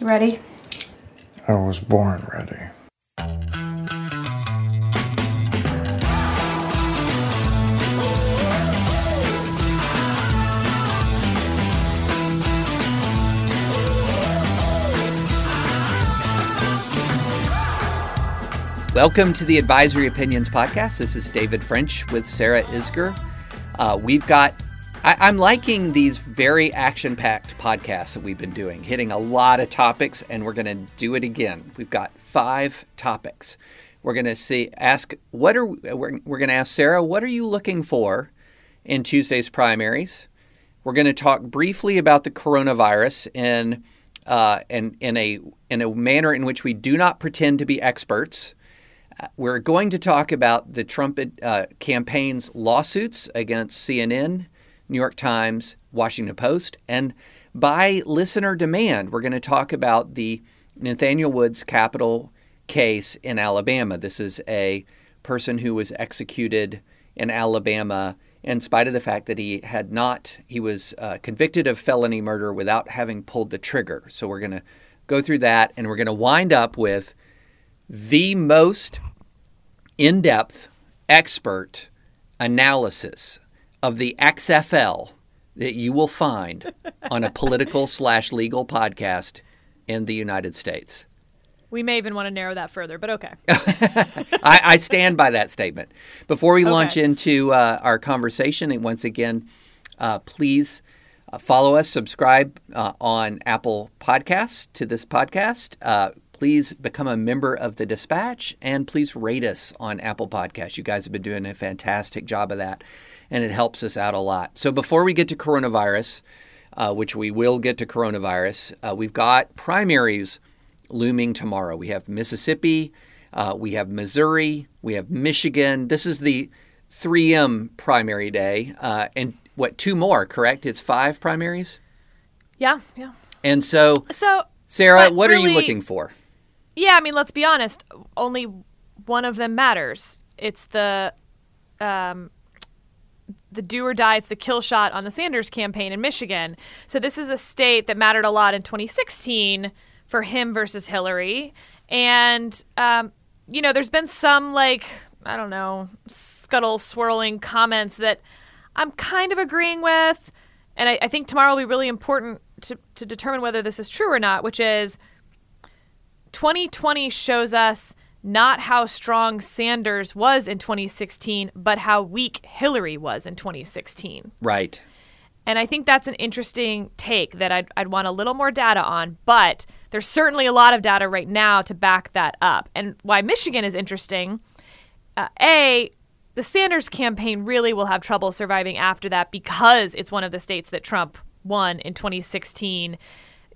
You ready? I was born ready. Welcome to the Advisory Opinions Podcast. This is David French with Sarah Isgur. Uh, we've got, I, am liking these very action packed podcasts that we've been doing, hitting a lot of topics, and we're going to do it again. We've got five topics. We're going to see, ask, what are, we're, we're going to ask Sarah, what are you looking for in Tuesday's primaries? We're going to talk briefly about the coronavirus in, uh, in, in, a, in a manner in which we do not pretend to be experts. We're going to talk about the Trump uh, campaign's lawsuits against CNN, New York Times, Washington Post, and by listener demand, we're going to talk about the Nathaniel Woods capital case in Alabama. This is a person who was executed in Alabama in spite of the fact that he had not, he was uh, convicted of felony murder without having pulled the trigger. So we're going to go through that and we're going to wind up with the most in depth, expert analysis of the XFL that you will find on a political slash legal podcast in the United States. We may even want to narrow that further, but okay. I, I, stand by that statement. Before we okay. launch into uh, our conversation, and once again, uh, please uh, follow us, subscribe uh, on Apple Podcasts to this podcast. Please become a member of the Dispatch and please rate us on Apple Podcasts. You guys have been doing a fantastic job of that, and it helps us out a lot. So before we get to coronavirus, uh, which we will get to coronavirus, uh, we've got primaries looming tomorrow. We have Mississippi, uh, we have Missouri, we have Michigan. This is the 3M primary day, uh, and what two more? Correct? It's five primaries. Yeah, yeah. And so, so Sarah, what really, are you looking for? Yeah, I mean, let's be honest. Only one of them matters. It's the um, the do or die. It's the kill shot on the Sanders campaign in Michigan. So this is a state that mattered a lot in 2016 for him versus Hillary, and um, you know, there's been some like I don't know scuttle swirling comments that I'm kind of agreeing with, and I, I think tomorrow will be really important to to determine whether this is true or not. Which is 2020 shows us not how strong Sanders was in 2016, but how weak Hillary was in 2016. Right. And I think that's an interesting take that I'd, I'd want a little more data on, but there's certainly a lot of data right now to back that up. And why Michigan is interesting uh, A, the Sanders campaign really will have trouble surviving after that because it's one of the states that Trump won in 2016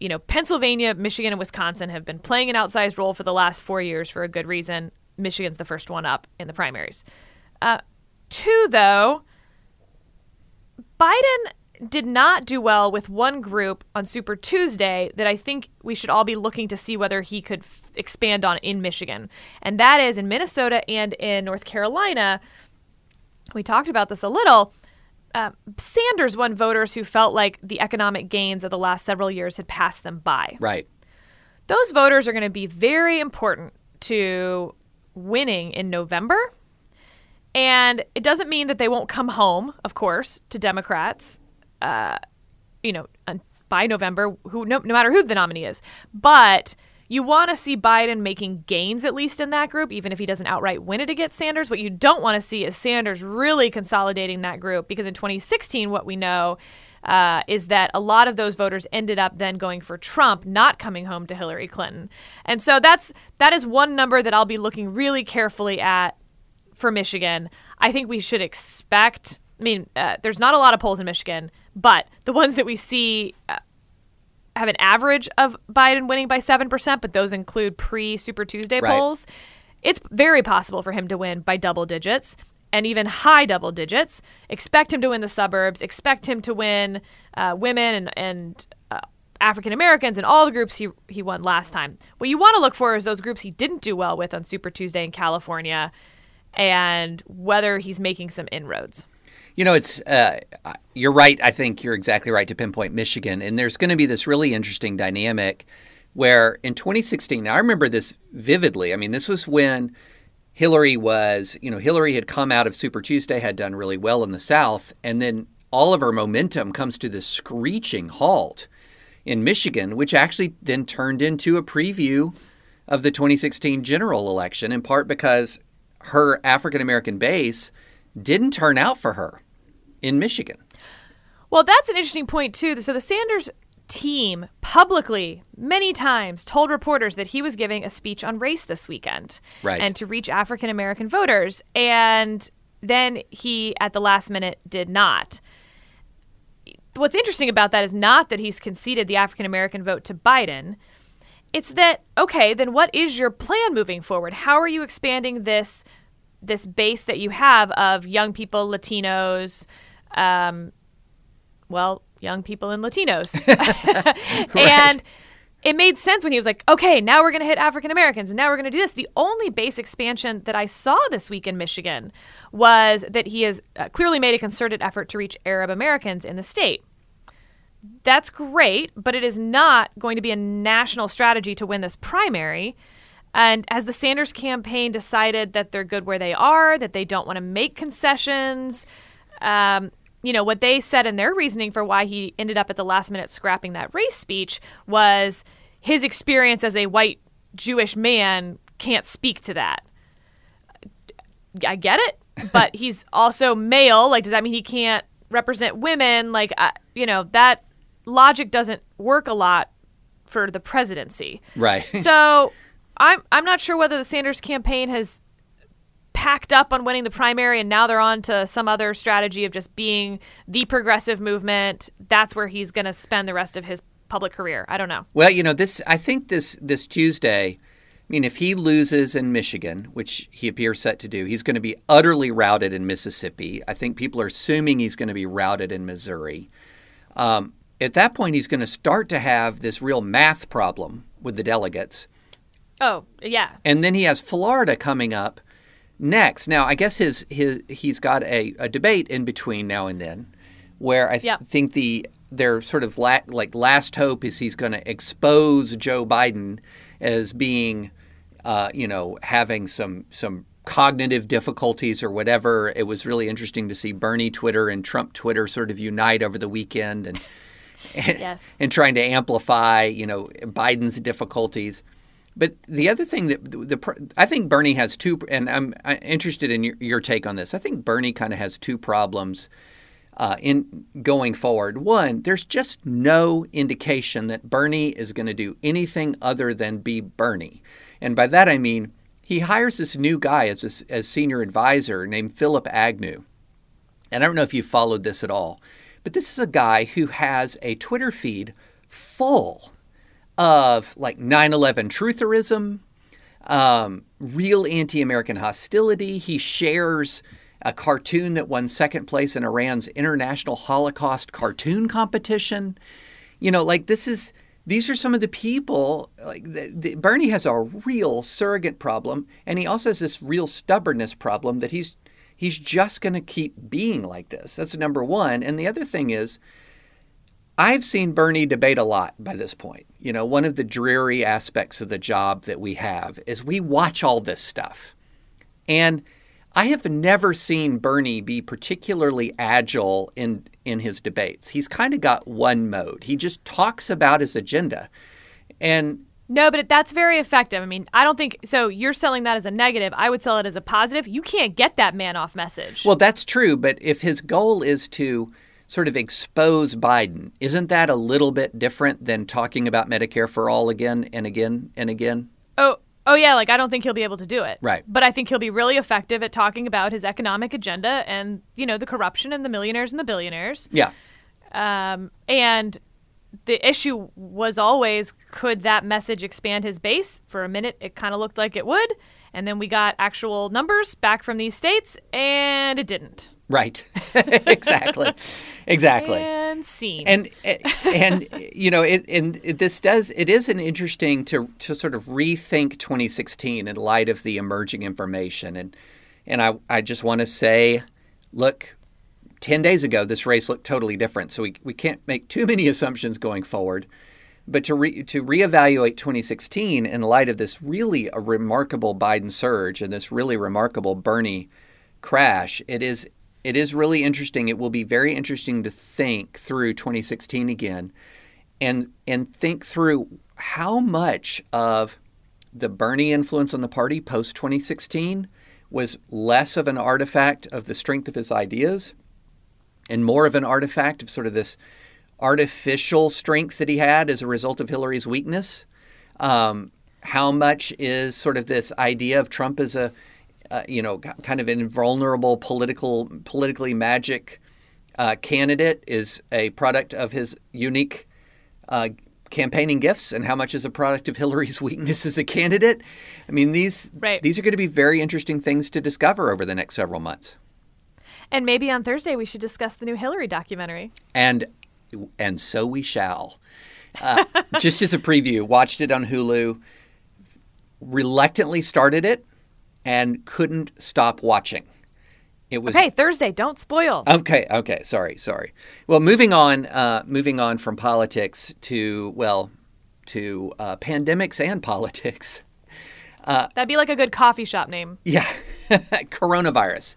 you know, Pennsylvania, Michigan, and Wisconsin have been playing an outsized role for the last four years for a good reason. Michigan's the first one up in the primaries. Uh, two, though, Biden did not do well with one group on Super Tuesday that I think we should all be looking to see whether he could f- expand on in Michigan. And that is in Minnesota and in North Carolina. We talked about this a little. Uh, Sanders won voters who felt like the economic gains of the last several years had passed them by. Right. Those voters are going to be very important to winning in November. And it doesn't mean that they won't come home, of course, to Democrats, uh, you know, by November, who no, no matter who the nominee is. But you want to see Biden making gains, at least in that group, even if he doesn't outright win it against Sanders. What you don't want to see is Sanders really consolidating that group because in 2016, what we know uh, is that a lot of those voters ended up then going for Trump, not coming home to Hillary Clinton. And so that's that is one number that I'll be looking really carefully at for Michigan. I think we should expect. I mean, uh, there's not a lot of polls in Michigan, but the ones that we see. Uh, have an average of Biden winning by 7%, but those include pre Super Tuesday right. polls. It's very possible for him to win by double digits and even high double digits. Expect him to win the suburbs, expect him to win uh, women and, and uh, African Americans and all the groups he, he won last time. What you want to look for is those groups he didn't do well with on Super Tuesday in California and whether he's making some inroads. You know, it's uh, you're right. I think you're exactly right to pinpoint Michigan, and there's going to be this really interesting dynamic where in 2016, I remember this vividly. I mean, this was when Hillary was, you know, Hillary had come out of Super Tuesday, had done really well in the South, and then all of her momentum comes to this screeching halt in Michigan, which actually then turned into a preview of the 2016 general election, in part because her African American base didn't turn out for her in Michigan. Well, that's an interesting point, too. So the Sanders team publicly many times told reporters that he was giving a speech on race this weekend Right. and to reach African American voters. And then he, at the last minute, did not. What's interesting about that is not that he's conceded the African American vote to Biden. It's that okay, then what is your plan moving forward? How are you expanding this this base that you have of young people, Latinos, um, well, young people and Latinos. And it made sense when he was like, okay, now we're going to hit African Americans and now we're going to do this. The only base expansion that I saw this week in Michigan was that he has uh, clearly made a concerted effort to reach Arab Americans in the state. That's great, but it is not going to be a national strategy to win this primary. And as the Sanders campaign decided that they're good where they are, that they don't want to make concessions, um, you know, what they said in their reasoning for why he ended up at the last minute scrapping that race speech was his experience as a white Jewish man can't speak to that. I get it, but he's also male. Like, does that mean he can't represent women? Like, uh, you know, that logic doesn't work a lot for the presidency. Right. So I'm I'm not sure whether the Sanders campaign has packed up on winning the primary and now they're on to some other strategy of just being the progressive movement. That's where he's going to spend the rest of his public career. I don't know. Well, you know, this I think this this Tuesday, I mean, if he loses in Michigan, which he appears set to do, he's going to be utterly routed in Mississippi. I think people are assuming he's going to be routed in Missouri. Um, at that point, he's going to start to have this real math problem with the delegates. Oh, yeah. And then he has Florida coming up next. Now, I guess his his he's got a, a debate in between now and then, where I th- Yeah. think the their sort of la- like last hope is he's going to expose Joe Biden as being, uh, you know, having some some cognitive difficulties or whatever. It was really interesting to see Bernie Twitter and Trump Twitter sort of unite over the weekend and and, Yes. and trying to amplify, you know, Biden's difficulties. But the other thing that the, the I think Bernie has two, and I'm, interested in your, your take on this. I think Bernie kind of has two problems uh, in going forward. One, there's just no indication that Bernie is going to do anything other than be Bernie, and by that I mean he hires this new guy as a, as senior advisor named Phillip Agnew. And I don't know if you followed this at all, but this is a guy who has a Twitter feed full of like 9 11 trutherism, um, real anti American hostility. He shares a cartoon that won second place in Iran's International Holocaust Cartoon Competition. You know, like this is. These are some of the people. Like the, the, Bernie has a real surrogate problem, and he also has this real stubbornness problem that he's he's just going to keep being like this. That's number one. And the other thing is, I've seen Bernie debate a lot by this point. You know, one of the dreary aspects of the job that we have is we watch all this stuff. And I have never seen Bernie be particularly agile in in his debates. He's kind of got one mode. He just talks about his agenda. And No, but that's very effective. I mean, I don't think so. You're selling that as a negative. I would sell it as a positive. You can't get that man off message. well, that's true, but if his goal is to sort of expose Biden, isn't that a little bit different than talking about Medicare for all again and again and again? Oh, oh yeah. Like I don't think he'll be able to do it. Right. But I think he'll be really effective at talking about his economic agenda and you know the corruption and the millionaires and the billionaires. Yeah. Um, and the issue was always could that message expand his base? For a minute, it kind of looked like it would, and then we got actual numbers back from these states, and it didn't. Right. exactly. Exactly. And scene. And eh, and you know it and it, this does it is an interesting to to sort of rethink 2016 in light of the emerging information and and I I just want to say look 10 days ago this race looked totally different so we we can't make too many assumptions going forward But to re, to reevaluate 2016 in light of this really a remarkable Biden surge and this really remarkable Bernie crash, it is it is really interesting. It will be very interesting to think through 2016 again, and and think through how much of the Bernie influence on the party post 2016 was less of an artifact of the strength of his ideas and more of an artifact of sort of this artificial strength that he had as a result of Hillary's weakness. Um, how much is sort of this idea of Trump as a, uh, you know, kind of invulnerable political, politically magic uh, candidate is a product of his unique uh, campaigning gifts, and how much is a product of Hillary's weakness as a candidate? I mean, these Right. these are going to be very interesting things to discover over the next several months. And maybe on Thursday we should discuss the new Hillary documentary. and and so we shall. Uh, just as a preview, watched it on Hulu. Reluctantly started it, and couldn't stop watching. It was Okay, Thursday, don't spoil. Okay, okay, sorry, sorry. Well, moving on, uh, moving on from politics to well, to uh, pandemics and politics. That'd be like a good coffee shop name. Yeah, coronavirus.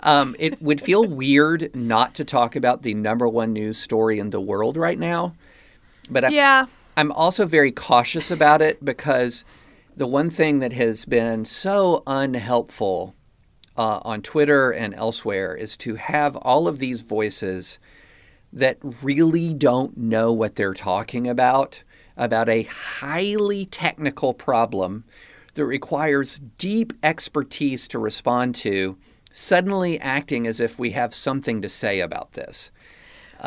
Um, it would feel weird not to talk about the number one news story in the world right now, but I, Yeah. I'm also very cautious about it because the one thing that has been so unhelpful uh, on Twitter and elsewhere is to have all of these voices that really don't know what they're talking about, about a highly technical problem that requires deep expertise to respond to, suddenly acting as if we have something to say about this.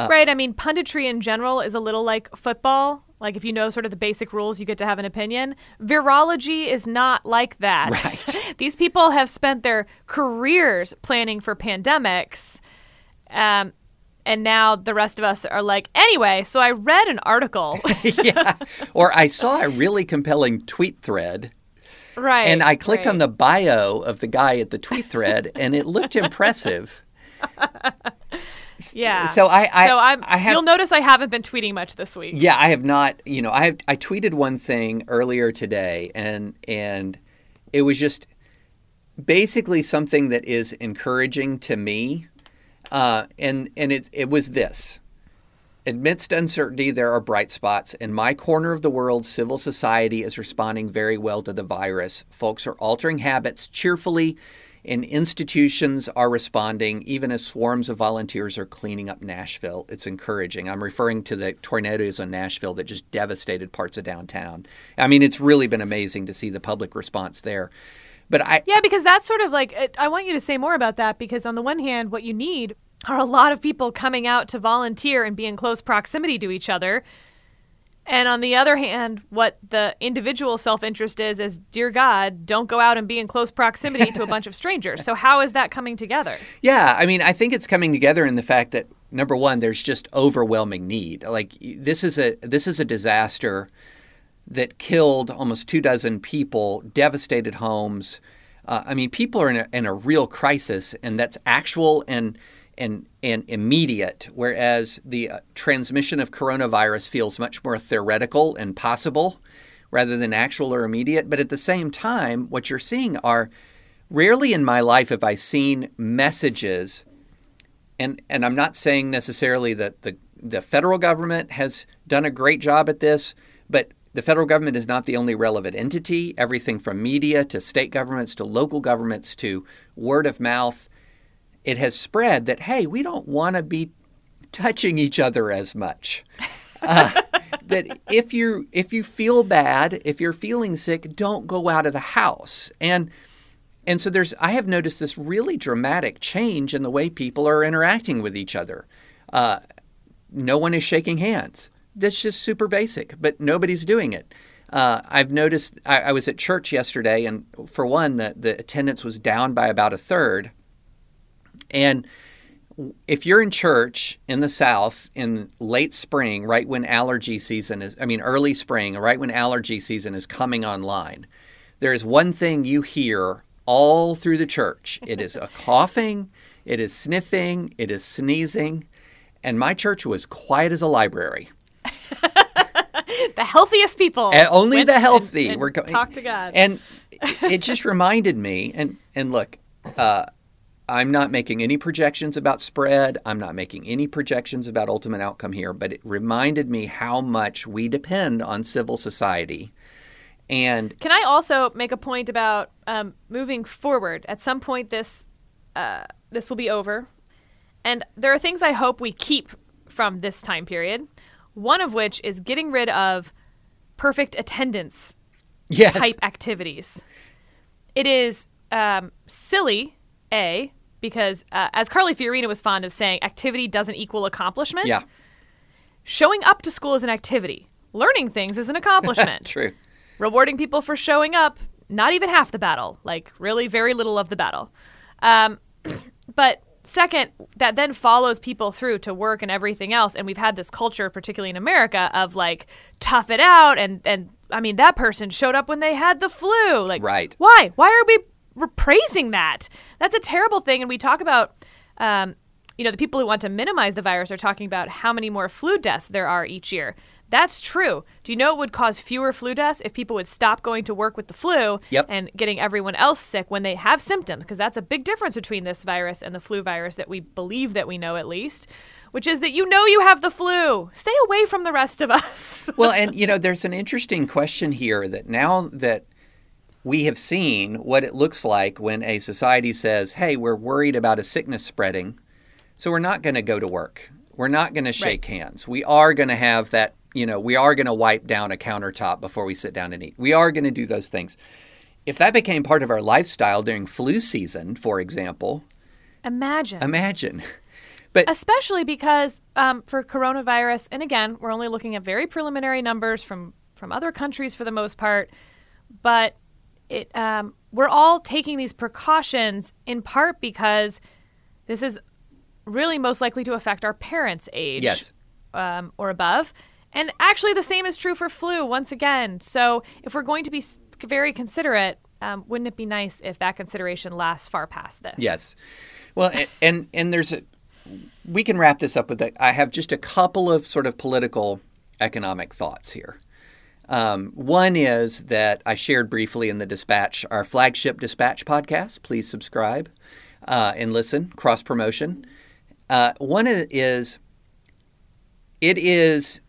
right. I mean, punditry in general is a little like football. Like, if you know sort of the basic rules, you get to have an opinion. Virology is not like that. Right. These people have spent their careers planning for pandemics. Um, and now the rest of us are like, anyway, so I read an article. yeah. Or I saw a really compelling tweet thread right. and I clicked right. on the bio of the guy at the tweet thread and it looked impressive. Yeah. So I, I, so I'm, I have, you'll notice I haven't been tweeting much this week. yeah, I have not, you know, I have, I tweeted one thing earlier today and, and it was just basically something that is encouraging to me. Uh, and, and it, it was this. Amidst uncertainty, there are bright spots. In my corner of the world, civil society is responding very well to the virus. Folks are altering habits cheerfully, and institutions are responding, even as swarms of volunteers are cleaning up Nashville. It's encouraging. I'm referring to the tornadoes in Nashville that just devastated parts of downtown. I mean, it's really been amazing to see the public response there. But I, Yeah, because that's sort of like uh, I want you to say more about that because on the one hand, what you need are a lot of people coming out to volunteer and be in close proximity to each other. And on the other hand, what the individual self interest is is, dear God, don't go out and be in close proximity to a bunch of strangers. So, how is that coming together? Yeah, I mean, I think it's coming together in the fact that number one, there's just overwhelming need. Like this is a this is a disaster that killed almost two dozen people, devastated homes. Uh, I mean, people are in a, in a real crisis, and that's actual and and and immediate. Whereas the uh, transmission of coronavirus feels much more theoretical and possible, rather than actual or immediate. But at the same time, what you're seeing are rarely in my life have I seen messages, and and I'm not saying necessarily that the the federal government has done a great job at this, but the federal government is not the only relevant entity. Everything from media to state governments to local governments to word of mouth, it has spread that hey, we don't want to be touching each other as much. Uh, that if you if you feel bad, if you're feeling sick, don't go out of the house. And and so there's I have noticed this really dramatic change in the way people are interacting with each other. Uh, no one is shaking hands. That's just super basic, but nobody's doing it. Uh, I've noticed. I, I was at church yesterday, and for one, the the attendance was down by about a third. And if you're in church in the South in late spring, right when allergy season is, I mean, early spring, right when allergy season is coming online, there is one thing you hear all through the church it is a coughing, it is sniffing, it is sneezing. And my church was quiet as a library. The healthiest people. And only the healthy. and We're go- talk to God. And it just reminded me, and and look, uh, I'm not making any projections about spread. I'm not making any projections about ultimate outcome here, but it reminded me how much we depend on civil society. And Can I also make a point about um, moving forward? At some point, this uh, this will be over, and there are things I hope we keep from this time period. One of which is getting rid of perfect attendance yes, type activities. It is um, silly, a because uh, as Carly Fiorina was fond of saying, activity doesn't equal accomplishment. yeah, Showing up to school is an activity. Learning things is an accomplishment. true. rewarding people for showing up not even half the battle like really very little of the battle um, but second that then follows people through to work and everything else and we've had this culture particularly in america of like tough it out and and i mean that person showed up when they had the flu like Right. why why are we we're praising that. That's a terrible thing and we talk about um, you know the people who want to minimize the virus are talking about how many more flu deaths there are each year. That's true. Do you know it would cause fewer flu deaths? If people would stop going to work with the flu Yep. and getting everyone else sick when they have symptoms because that's a big difference between this virus and the flu virus that we believe that we know at least which is that you know you have the flu. Stay away from the rest of us. Well, and you know, there's an interesting question here that now that we have seen what it looks like when a society says, "Hey, we're worried about a sickness spreading, so we're not going to go to work. We're not going to shake hands. We are going to have that, you know, we are going to wipe down a countertop before we sit down and eat. We are going to do those things." If that became part of our lifestyle during flu season, for example, imagine imagine. But especially because um, for coronavirus, and again, we're only looking at very preliminary numbers from from other countries for the most part, but it um, we're all taking these precautions in part because this is really most likely to affect our parents' age Yes. um, or above. And actually, the same is true for flu once again. So, if we're going to be very considerate, um, wouldn't it be nice if that consideration lasts far past this? Yes. Well, a- and and there's a we can wrap this up with that. I have just a couple of sort of political economic thoughts here. Um, one is that I shared briefly in the Dispatch, our flagship Dispatch podcast. Please subscribe uh, and listen, cross promotion. Uh, one is it is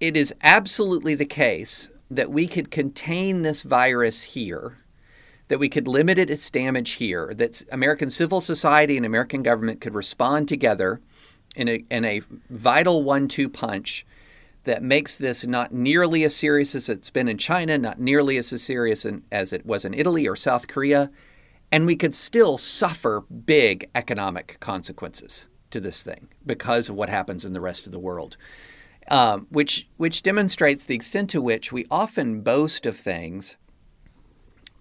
it is absolutely the case that we could contain this virus here that we could limit its damage here, that American civil society and American government could respond together in a, in a vital one two punch that makes this not nearly as serious as it's been in China, not nearly as serious in, as it was in Italy or South Korea, and we could still suffer big economic consequences to this thing because of what happens in the rest of the world. Um, which which demonstrates the extent to which we often boast of things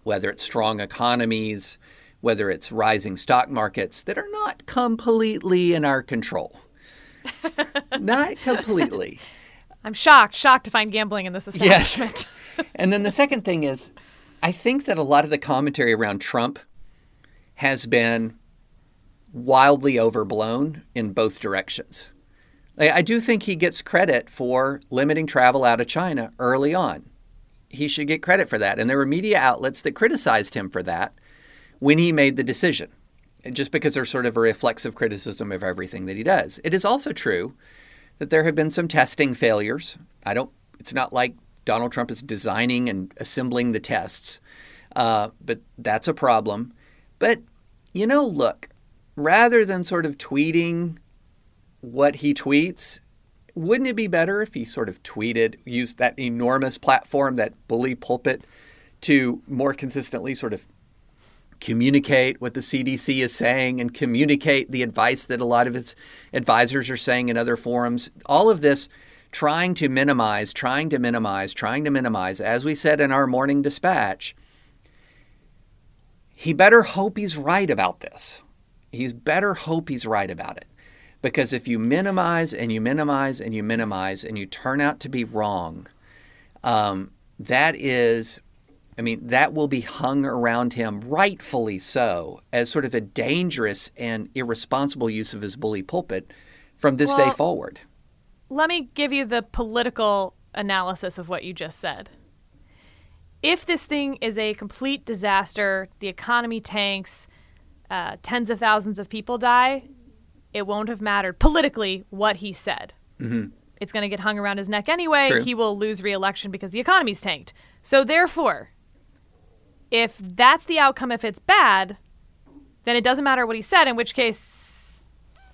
whether it's strong economies, whether it's rising stock markets that are not completely in our control. not completely. I'm shocked, shocked to find gambling in this Yes. establishment. And then the second thing is, I think that a lot of the commentary around Trump has been wildly overblown in both directions. I do think he gets credit for limiting travel out of China early on. He should get credit for that. And there were media outlets that criticized him for that when he made the decision, just because they're sort of a reflexive criticism of everything that he does. It is also true that there have been some testing failures. I don't. It's not like Donald Trump is designing and assembling the tests, uh, but that's a problem. But you know, look, rather than sort of tweeting what he tweets, wouldn't it be better if he sort of tweeted, used that enormous platform, that bully pulpit, to more consistently sort of communicate what the CDC is saying and communicate the advice that a lot of its advisors are saying in other forums. All of this trying to minimize, trying to minimize, trying to minimize, as we said in our morning dispatch. He better hope he's right about this. He's better hope he's right about it. Because if you minimize and you minimize and you minimize and you turn out to be wrong, um, that is I mean, that will be hung around him, rightfully so, as sort of a dangerous and irresponsible use of his bully pulpit from this day forward. Let me give you the political analysis of what you just said. If this thing is a complete disaster, the economy tanks, uh, tens of thousands of people die, it won't have mattered politically what he said. Mm-hmm. It's going to get hung around his neck anyway. True. He will lose re-election because the economy's tanked. So therefore, if that's the outcome, if it's bad, then it doesn't matter what he said. In which case,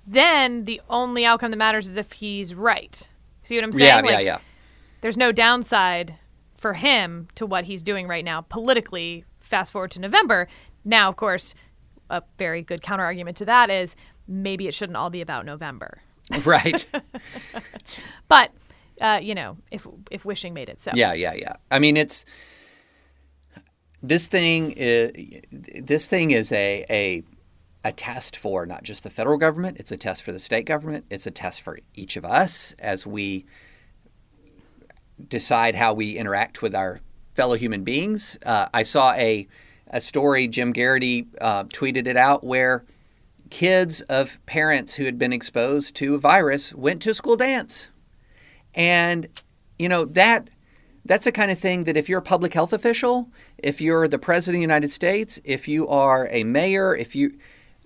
then the only outcome that matters is if he's right. See what I'm saying? Yeah, Like, yeah, yeah. There's no downside for him to what he's doing right now politically. Fast forward to November. Now, of course, a very good counter argument to that is maybe it shouldn't all be about November. Right. But uh, you know, if if wishing made it so. Yeah, yeah, yeah. I mean, it's this thing is this thing is a a a test for not just the federal government. It's a test for the state government. It's a test for each of us as we decide how we interact with our fellow human beings. Uh, I saw a a story. Jim Geraghty uh, tweeted it out where kids of parents who had been exposed to a virus went to a school dance. And you know that that's the kind of thing that if you're a public health official, if you're the president of the United States, if you are a mayor, if you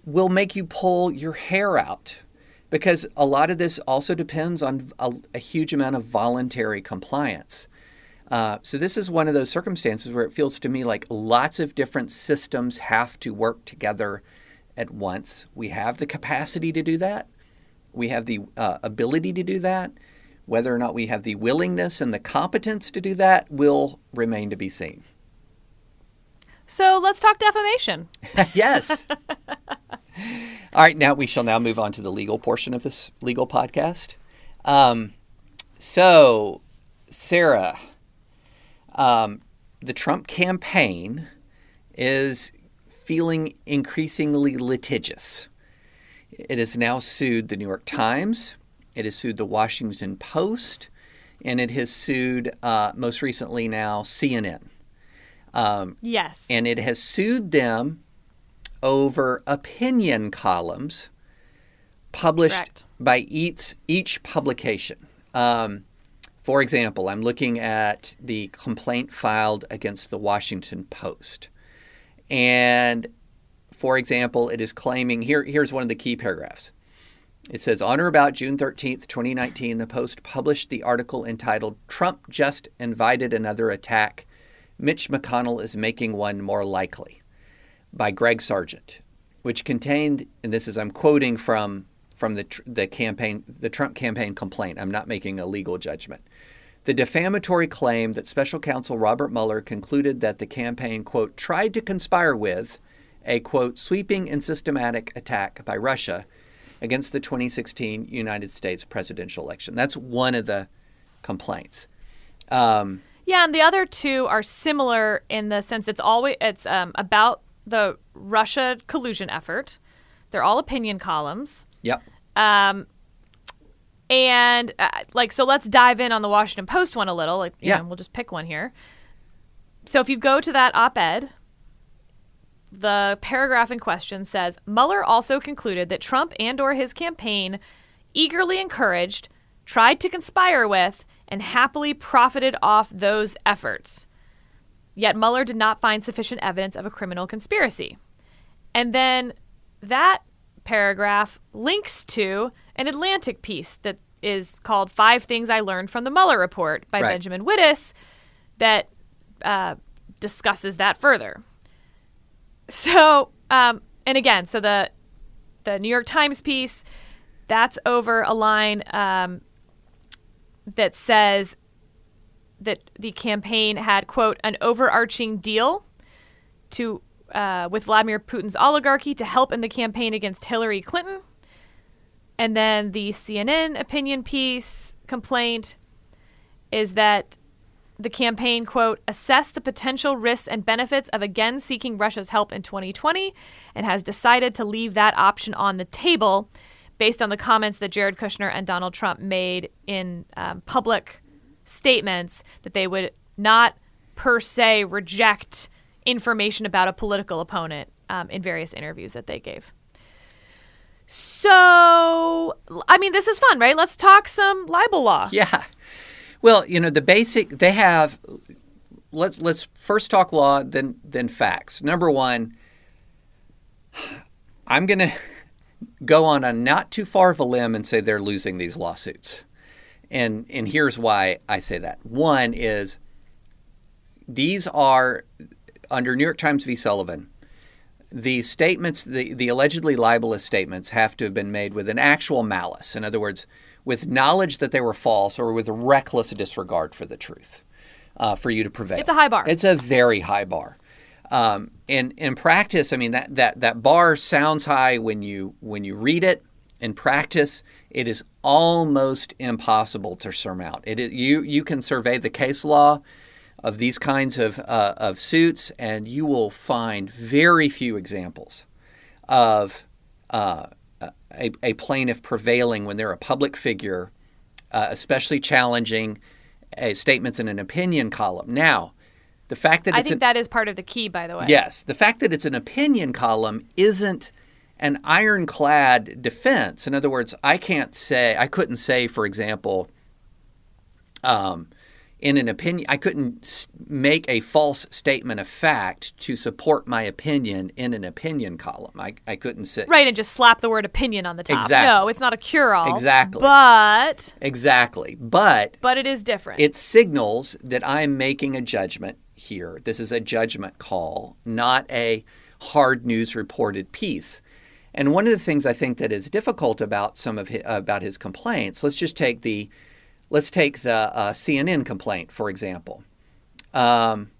will make you pull your hair out because a lot of this also depends on a, a huge amount of voluntary compliance. Uh, so this is one of those circumstances where it feels to me like lots of different systems have to work together at once. We have the capacity to do that. We have the uh, ability to do that. Whether or not we have the willingness and the competence to do that will remain to be seen. So let's talk defamation. yes. All right, now we shall now move on to the legal portion of this legal podcast. Um, so, Sarah, um, the Trump campaign is feeling increasingly litigious. It has now sued the New York Times, it has sued the Washington Post, and it has sued uh, most recently now CNN. Um, Yes. and it has sued them over opinion columns published Correct. by each each publication. Um, for example, I'm looking at the complaint filed against the Washington Post, and for example, it is claiming here. Here's one of the key paragraphs. It says, On or about June 13th, 2019, the Post published the article entitled Trump Just Invited Another Attack. Mitch McConnell is Making One More Likely by Greg Sargent, which contained, and this is, I'm quoting from, from the, the campaign, the Trump campaign complaint. I'm not making a legal judgment. The defamatory claim that special counsel Robert Mueller concluded that the campaign, quote, tried to conspire with a, quote, sweeping and systematic attack by Russia against the 2016 United States presidential election. That's one of the complaints. Um, Yeah, and the other two are similar in the sense it's always it's um, about the Russia collusion effort. They're all opinion columns. yep. Um, and uh, like, so let's dive in on the Washington Post one a little. Like, you Yeah. know, we'll just pick one here. So if you go to that op-ed, the paragraph in question says Mueller also concluded that Trump and/or his campaign eagerly encouraged, tried to conspire with, and happily profited off those efforts. Yet Mueller did not find sufficient evidence of a criminal conspiracy. And then that paragraph links to an Atlantic piece that is called Five Things I Learned from the Mueller Report by Right. Benjamin Wittes that uh, discusses that further. So, um, and again, so the the New York Times piece that's over a line um, that says that the campaign had quote an overarching deal to uh, with Vladimir Putin's oligarchy to help in the campaign against Hillary Clinton. And then the CNN opinion piece complaint is that the campaign, quote, assessed the potential risks and benefits of again seeking Russia's help in 2020 and has decided to leave that option on the table based on the comments that Jared Kushner and Donald Trump made in um, public statements that they would not per se reject information about a political opponent um, in various interviews that they gave. So, I mean, this is fun, right? Let's talk some libel law. Yeah. Well, you know, the basic they have. Let's let's first talk law, then then facts. Number one, I'm going to go on a not too far of a limb and say they're losing these lawsuits, and and here's why I say that. One is these are under New York Times v. Sullivan. The statements, the, the allegedly libelous statements, have to have been made with an actual malice. In other words, with knowledge that they were false or with reckless disregard for the truth uh, for you to prevail. It's a high bar. It's a very high bar. Um, and in practice, I mean that, that that bar sounds high when you when you read it. In practice, it is almost impossible to surmount. It is, you you can survey the case law of these kinds of uh, of suits, and you will find very few examples of uh, a, a plaintiff prevailing when they're a public figure, uh, especially challenging uh, statements in an opinion column. Now, the fact that I it's think an, that is part of the key, by the way. yes, the fact that it's an opinion column isn't an ironclad defense. In other words, I can't say I couldn't say, for example, um, in an opinion, I couldn't make a false statement of fact to support my opinion in an opinion column. I, I couldn't say Right, and just slap the word opinion on the top. Exactly. No, it's not a cure-all. Exactly. But exactly, but but it is different. it signals that I'm making a judgment here. This is a judgment call, not a hard news reported piece. And one of the things I think that is difficult about some of his, about his complaints, let's just take the let's take the uh, CNN complaint for example. Um,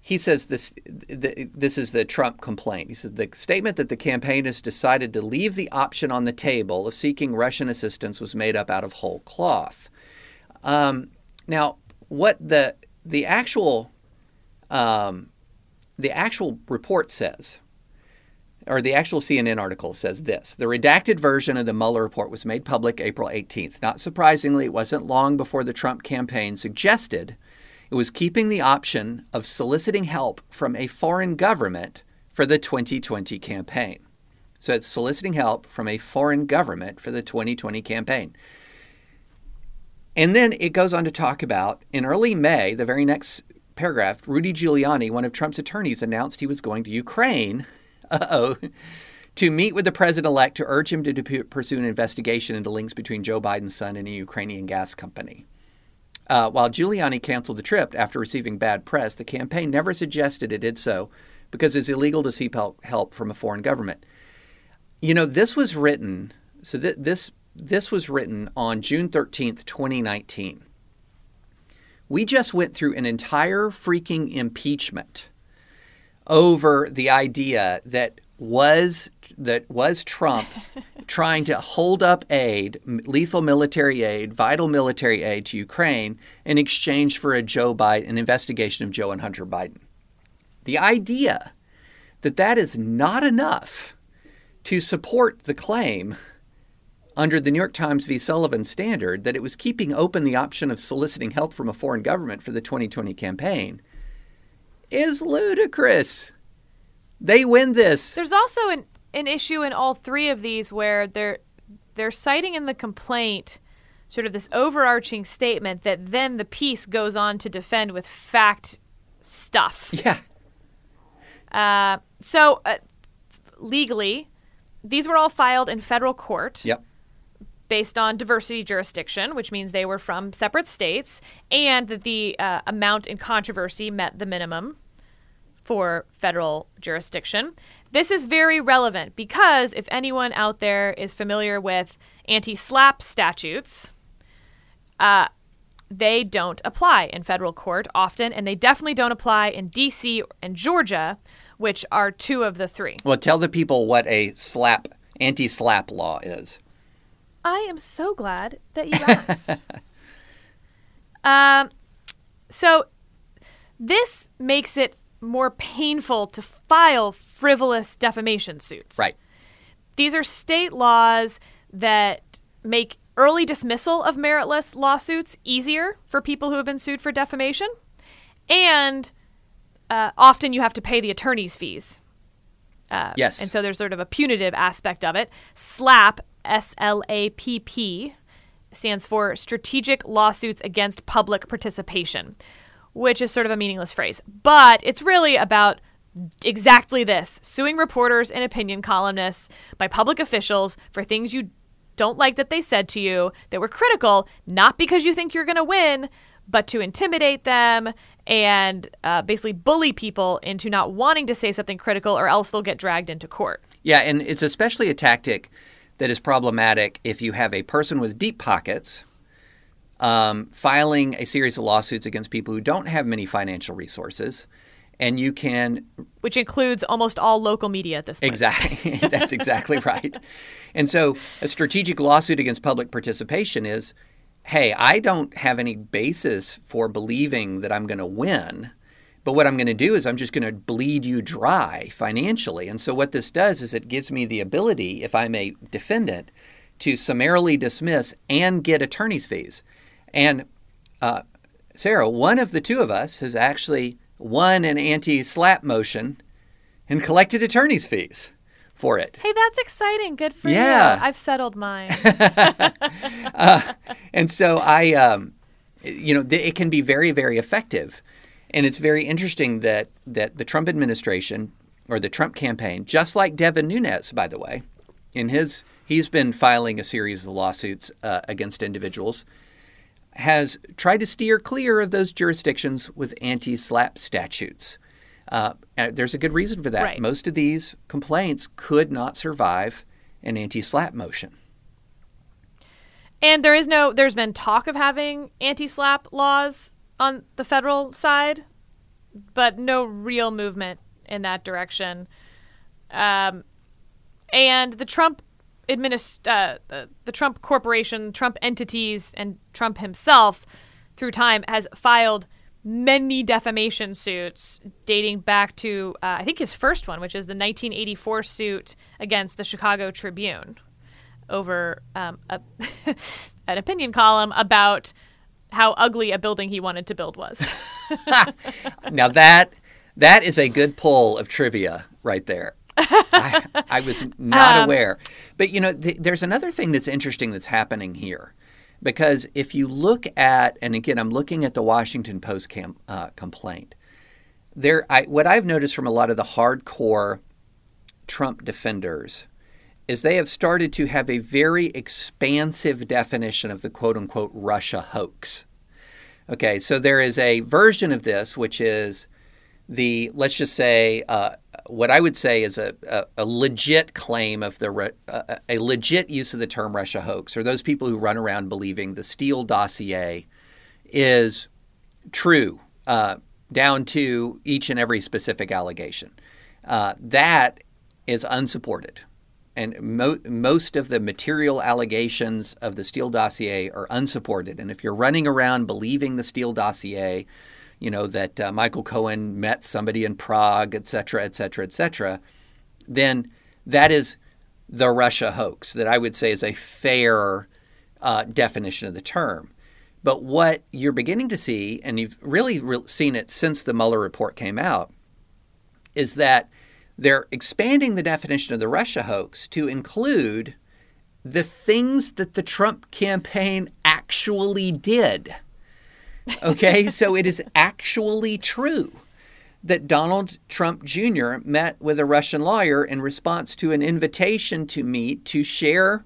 he says this th- this is the Trump complaint. He says the statement that the campaign has decided to leave the option on the table of seeking Russian assistance was made up out of whole cloth. Um, now, what the the actual um, the actual report says, or the actual CNN article says this: the redacted version of the Mueller report was made public April 18th. Not surprisingly, it wasn't long before the Trump campaign suggested it was keeping the option of soliciting help from a foreign government for the 2020 campaign. So it's soliciting help from a foreign government for the 2020 campaign. And then it goes on to talk about in early May, the very next paragraph, Rudy Giuliani, one of Trump's attorneys, announced he was going to Ukraine. Uh oh. To meet with the president elect to urge him to pursue an investigation into links between Joe Biden's son and a Ukrainian gas company. Uh, while Giuliani canceled the trip after receiving bad press, the campaign never suggested it did so because it's illegal to seek help, from a foreign government. You know, this was written. So th- this this was written on June thirteenth, twenty nineteen. We just went through an entire freaking impeachment over the idea that was that was Trump trying to hold up aid, lethal military aid, vital military aid to Ukraine in exchange for a Joe Biden, an investigation of Joe and Hunter Biden. The idea that that is not enough to support the claim under the New York Times v. Sullivan standard that it was keeping open the option of soliciting help from a foreign government for the 2020 campaign is ludicrous. They win this. There's also an, an issue in all three of these where they're they're citing in the complaint sort of this overarching statement that then the piece goes on to defend with fact stuff. Yeah. Uh, so uh, legally, these were all filed in federal court Yep. Based on diversity jurisdiction, which means they were from separate states, and that the uh, amount in controversy met the minimum for federal jurisdiction. This is very relevant because if anyone out there is familiar with anti SLAPP statutes, uh, they don't apply in federal court often, and they definitely don't apply in DC and Georgia, which are two of the three. Well, tell the people what a SLAPP anti-SLAPP law is. I am so glad that you asked. um, so this makes it more painful to file frivolous defamation suits. Right. These are state laws that make early dismissal of meritless lawsuits easier for people who have been sued for defamation, and uh, often you have to pay the attorney's fees. Uh, Yes. And so there's sort of a punitive aspect of it. SLAPP, S L A P P, stands for Strategic Lawsuits Against Public Participation, which is sort of a meaningless phrase. But it's really about exactly this suing reporters and opinion columnists by public officials for things you don't like that they said to you that were critical, not because you think you're going to win, but to intimidate them and uh, basically bully people into not wanting to say something critical or else they'll get dragged into court. Yeah, and it's especially a tactic that is problematic if you have a person with deep pockets um, filing a series of lawsuits against people who don't have many financial resources. And you can. Which includes almost all local media at this point. Exactly. That's exactly right. And so a strategic lawsuit against public participation is hey, I don't have any basis for believing that I'm going to win. But what I'm going to do is I'm just going to bleed you dry financially. And so what this does is it gives me the ability, if I'm a defendant, to summarily dismiss and get attorney's fees. And uh, Sarah, one of the two of us has actually won an anti SLAPP motion and collected attorney's fees for it. Hey, that's exciting. Good for Yeah. you. I've settled mine. And so I, um, you know, th- it can be very, very effective. And it's very interesting that that the Trump administration or the Trump campaign, just like Devin Nunes, by the way, in his he's been filing a series of lawsuits uh, against individuals, has tried to steer clear of those jurisdictions with anti-SLAPP statutes. Uh, and there's a good reason for that. Right. Most of these complaints could not survive an anti-SLAPP motion. and there is no there's been talk of having anti-SLAPP laws on the federal side, but no real movement in that direction. Um, and the Trump administ- uh, the, the Trump corporation, Trump entities, and Trump himself, through time, has filed many defamation suits dating back to uh, I think his first one, which is the 1984 suit against the Chicago Tribune over um, a, an opinion column about how ugly a building he wanted to build was. Now that that is a good pull of trivia right there. I, I was not aware, but you know, th- there's another thing that's interesting that's happening here, because if you look at, and again, I'm looking at the Washington Post cam, uh, complaint. There, I, what I've noticed from a lot of the hardcore Trump defenders is they have started to have a very expansive definition of the quote unquote Russia hoax. Okay, so there is a version of this which is the, let's just say, uh, what I would say is a, a, a legit claim of the, uh, a legit use of the term Russia hoax, or those people who run around believing the Steele dossier is true uh, down to each and every specific allegation. Uh, that is unsupported. And mo- most of the material allegations of the Steele dossier are unsupported. And if you're running around believing the Steele dossier, you know, that uh, Michael Cohen met somebody in Prague, et cetera, et cetera, et cetera, then that is the Russia hoax that I would say is a fair uh, definition of the term. But what you're beginning to see, and you've really re- seen it since the Mueller report came out, is that they're expanding the definition of the Russia hoax to include the things that the Trump campaign actually did. Okay, so it is actually true that Donald Trump Jr. met with a Russian lawyer in response to an invitation to meet to share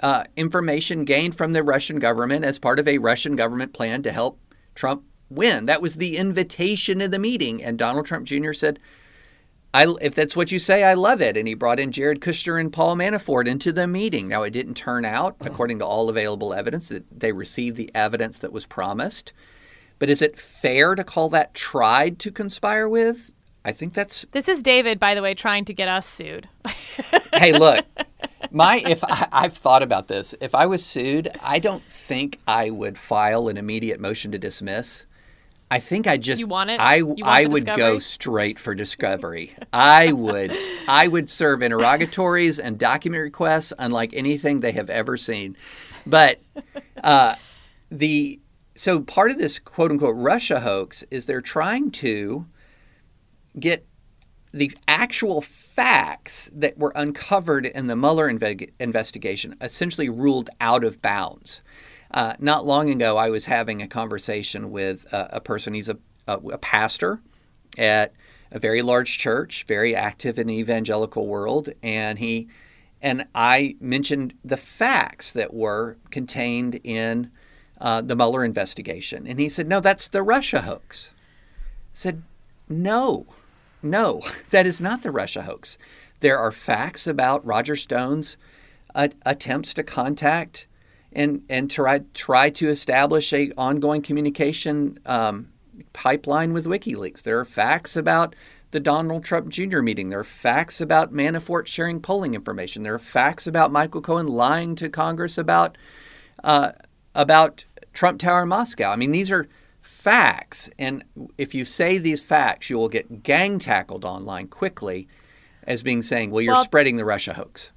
uh, information gained from the Russian government as part of a Russian government plan to help Trump win. That was the invitation of the meeting. And Donald Trump Jr. said, I, if that's what you say, I love it. And he brought in Jared Kushner and Paul Manafort into the meeting. Now, it didn't turn out, uh-huh. according to all available evidence, that they received the evidence that was promised. But is it fair to call that tried to conspire with? I think that's this is David, by the way, trying to get us sued. hey, look, my if I, I've thought about this, if I was sued, I don't think I would file an immediate motion to dismiss. I think I just You want it? I want I would go straight for discovery. I would I would serve interrogatories and document requests unlike anything they have ever seen. But uh, the so part of this quote unquote Russia hoax is they're trying to get the actual facts that were uncovered in the Mueller inve- investigation essentially ruled out of bounds. Uh, not long ago, I was having a conversation with a, a person. He's a, a, a pastor at a very large church, very active in the evangelical world, and he and I mentioned the facts that were contained in uh, the Mueller investigation, and he said, "No, that's the Russia hoax." I said, "No, no, that is not the Russia hoax. There are facts about Roger Stone's uh, attempts to contact and and try try to establish a ongoing communication um, pipeline with WikiLeaks. There are facts about the Donald Trump Jr. meeting. There are facts about Manafort sharing polling information. There are facts about Michael Cohen lying to Congress about uh, about Trump Tower in Moscow. I mean, these are facts, and if you say these facts, you will get gang tackled online quickly as being saying, "Well, you're Well- spreading the Russia hoax."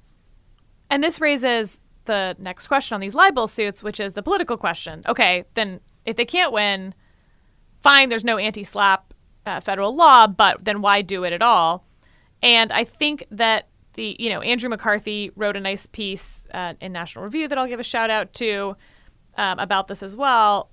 And this raises the next question on these libel suits, which is the political question. Okay, then if they can't win, fine, there's no anti SLAPP uh, federal law, but then why do it at all? And I think that the, you know, Andrew McCarthy wrote a nice piece uh, in National Review that I'll give a shout out to um, about this as well.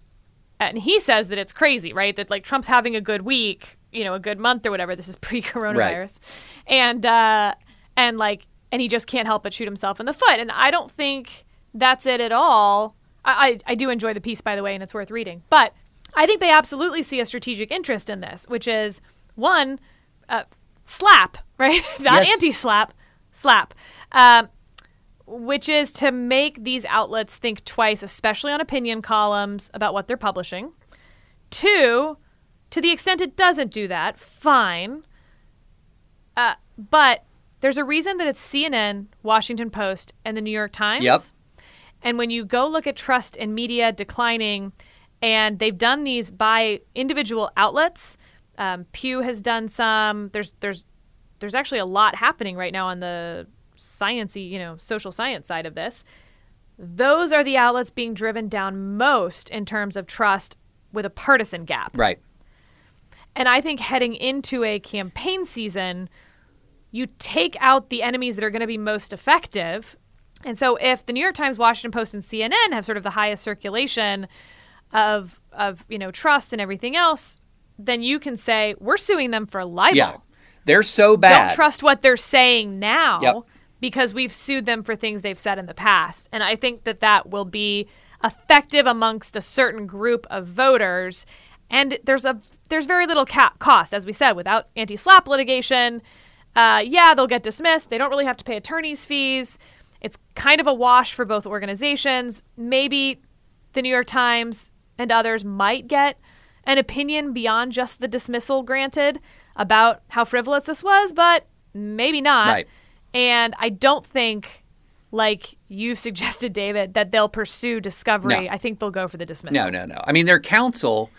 And he says that it's crazy, right? That like Trump's having a good week, you know, a good month or whatever. This is pre coronavirus. And, uh, and like, and he just can't help but shoot himself in the foot. And I don't think that's it at all. I, I, I do enjoy the piece, by the way, and it's worth reading. But I think they absolutely see a strategic interest in this, which is one, uh, SLAPP, right? Not Yes. anti SLAPP, SLAPP. Um, which is to make these outlets think twice, especially on opinion columns, about what they're publishing. Two, to the extent it doesn't do that, fine. Uh, but there's a reason that it's CNN, Washington Post, and the New York Times. Yep. And when you go look at trust in media declining, and they've done these by individual outlets, um, Pew has done some. There's there's there's actually a lot happening right now on the sciency, you know, social science side of this. Those are the outlets being driven down most in terms of trust with a partisan gap. Right. And I think heading into a campaign season, you take out the enemies that are going to be most effective. And so if the New York Times, Washington Post, and CNN have sort of the highest circulation of of, you know, trust and everything else, then you can say, we're suing them for libel. Yeah. They're so bad. Don't trust what they're saying now Yep. because we've sued them for things they've said in the past. And I think that that will be effective amongst a certain group of voters. And there's a there's very little ca- cost, as we said, without anti-SLAPP litigation. Uh, yeah, they'll get dismissed. They don't really have to pay attorneys' fees. It's kind of a wash for both organizations. Maybe the New York Times and others might get an opinion beyond just the dismissal granted about how frivolous this was, but maybe not. Right. And I don't think, like you suggested, David, that they'll pursue discovery. No. I think they'll go for the dismissal. No, no, no. I mean, their counsel,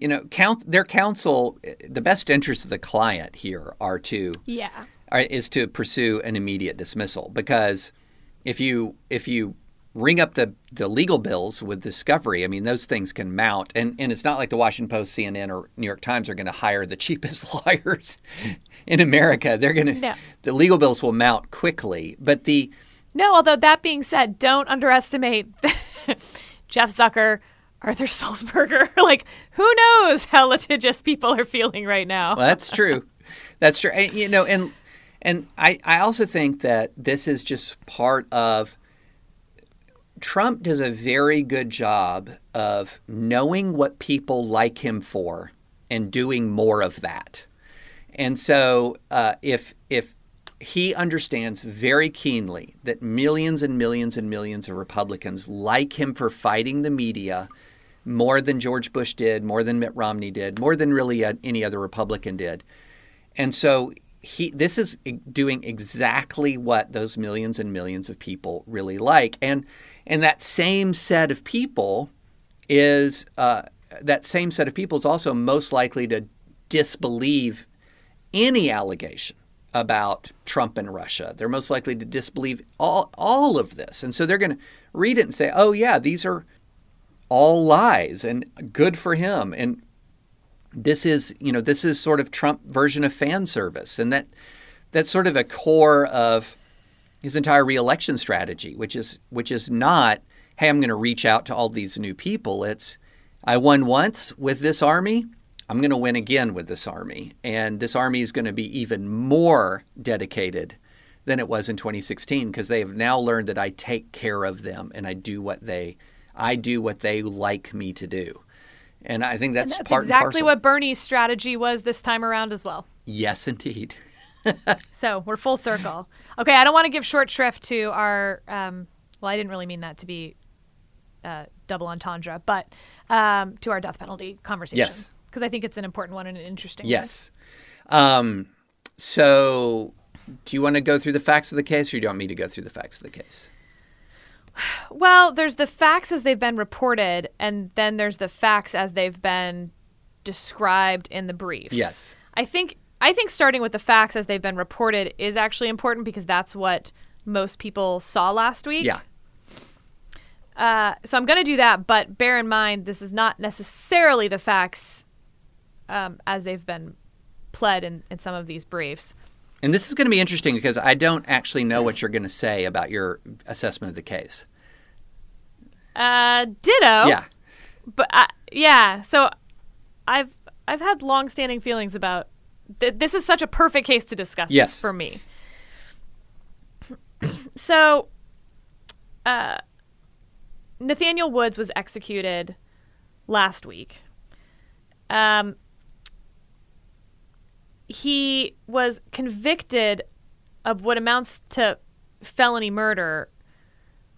you know, count their counsel. The best interests of the client here are to Yeah. are, is to pursue an immediate dismissal because if you if you ring up the the legal bills with discovery, I mean, those things can mount, and and it's not like the Washington Post, CNN, or New York Times are going to hire the cheapest lawyers in America. They're going to No. the legal bills will mount quickly, but the No, although that being said, don't underestimate Jeff Zucker, Arthur Sulzberger. like, who knows how litigious people are feeling right now? Well, that's true. That's true. And, you know, and and I, I also think that this is just part of Trump does a very good job of knowing what people like him for and doing more of that. And so uh, if if he understands very keenly that millions and millions and millions of Republicans like him for fighting the media more than George Bush did, more than Mitt Romney did, more than really any other Republican did. And so he this is doing exactly what those millions and millions of people really like. And and that same set of people is uh, that same set of people is also most likely to disbelieve any allegation about Trump and Russia. They're most likely to disbelieve all all of this. And so they're going to read it and say, "Oh yeah, these are all lies and good for him." And this is, you know, this is sort of Trump version of fan service. And that that's sort of a core of his entire reelection strategy, which is which is not hey, I'm going to reach out to all these new people. It's, I won once with this army. I'm going to win again with this army. And this army is going to be even more dedicated than it was in 2016 because they have now learned that I take care of them and I do what they I do what they like me to do. And I think that's, that's exactly what Bernie's strategy was this time around as well. Yes, indeed. So we're full circle. Okay, I don't want to give short shrift to our. Um, well, I didn't really mean that to be uh, double entendre, but um, to our death penalty conversation. Yes. Because I think it's an important one and an interesting one. Yes. Um, so, do you want to go through the facts of the case, or do you want me to go through the facts of the case? Well, there's the facts as they've been reported, and then there's the facts as they've been described in the briefs. Yes. I think I think starting with the facts as they've been reported is actually important because that's what most people saw last week. Yeah. Uh, so I'm going to do that, but bear in mind this is not necessarily the facts um, as they've been pled in, in some of these briefs. And this is going to be interesting because I don't actually know what you're going to say about your assessment of the case. Uh, ditto. Yeah. but I, yeah, so I've I've had long-standing feelings about th- this is such a perfect case to discuss this Yes. for me. so, uh, Nathaniel Woods was executed last week. Um, he was convicted of what amounts to felony murder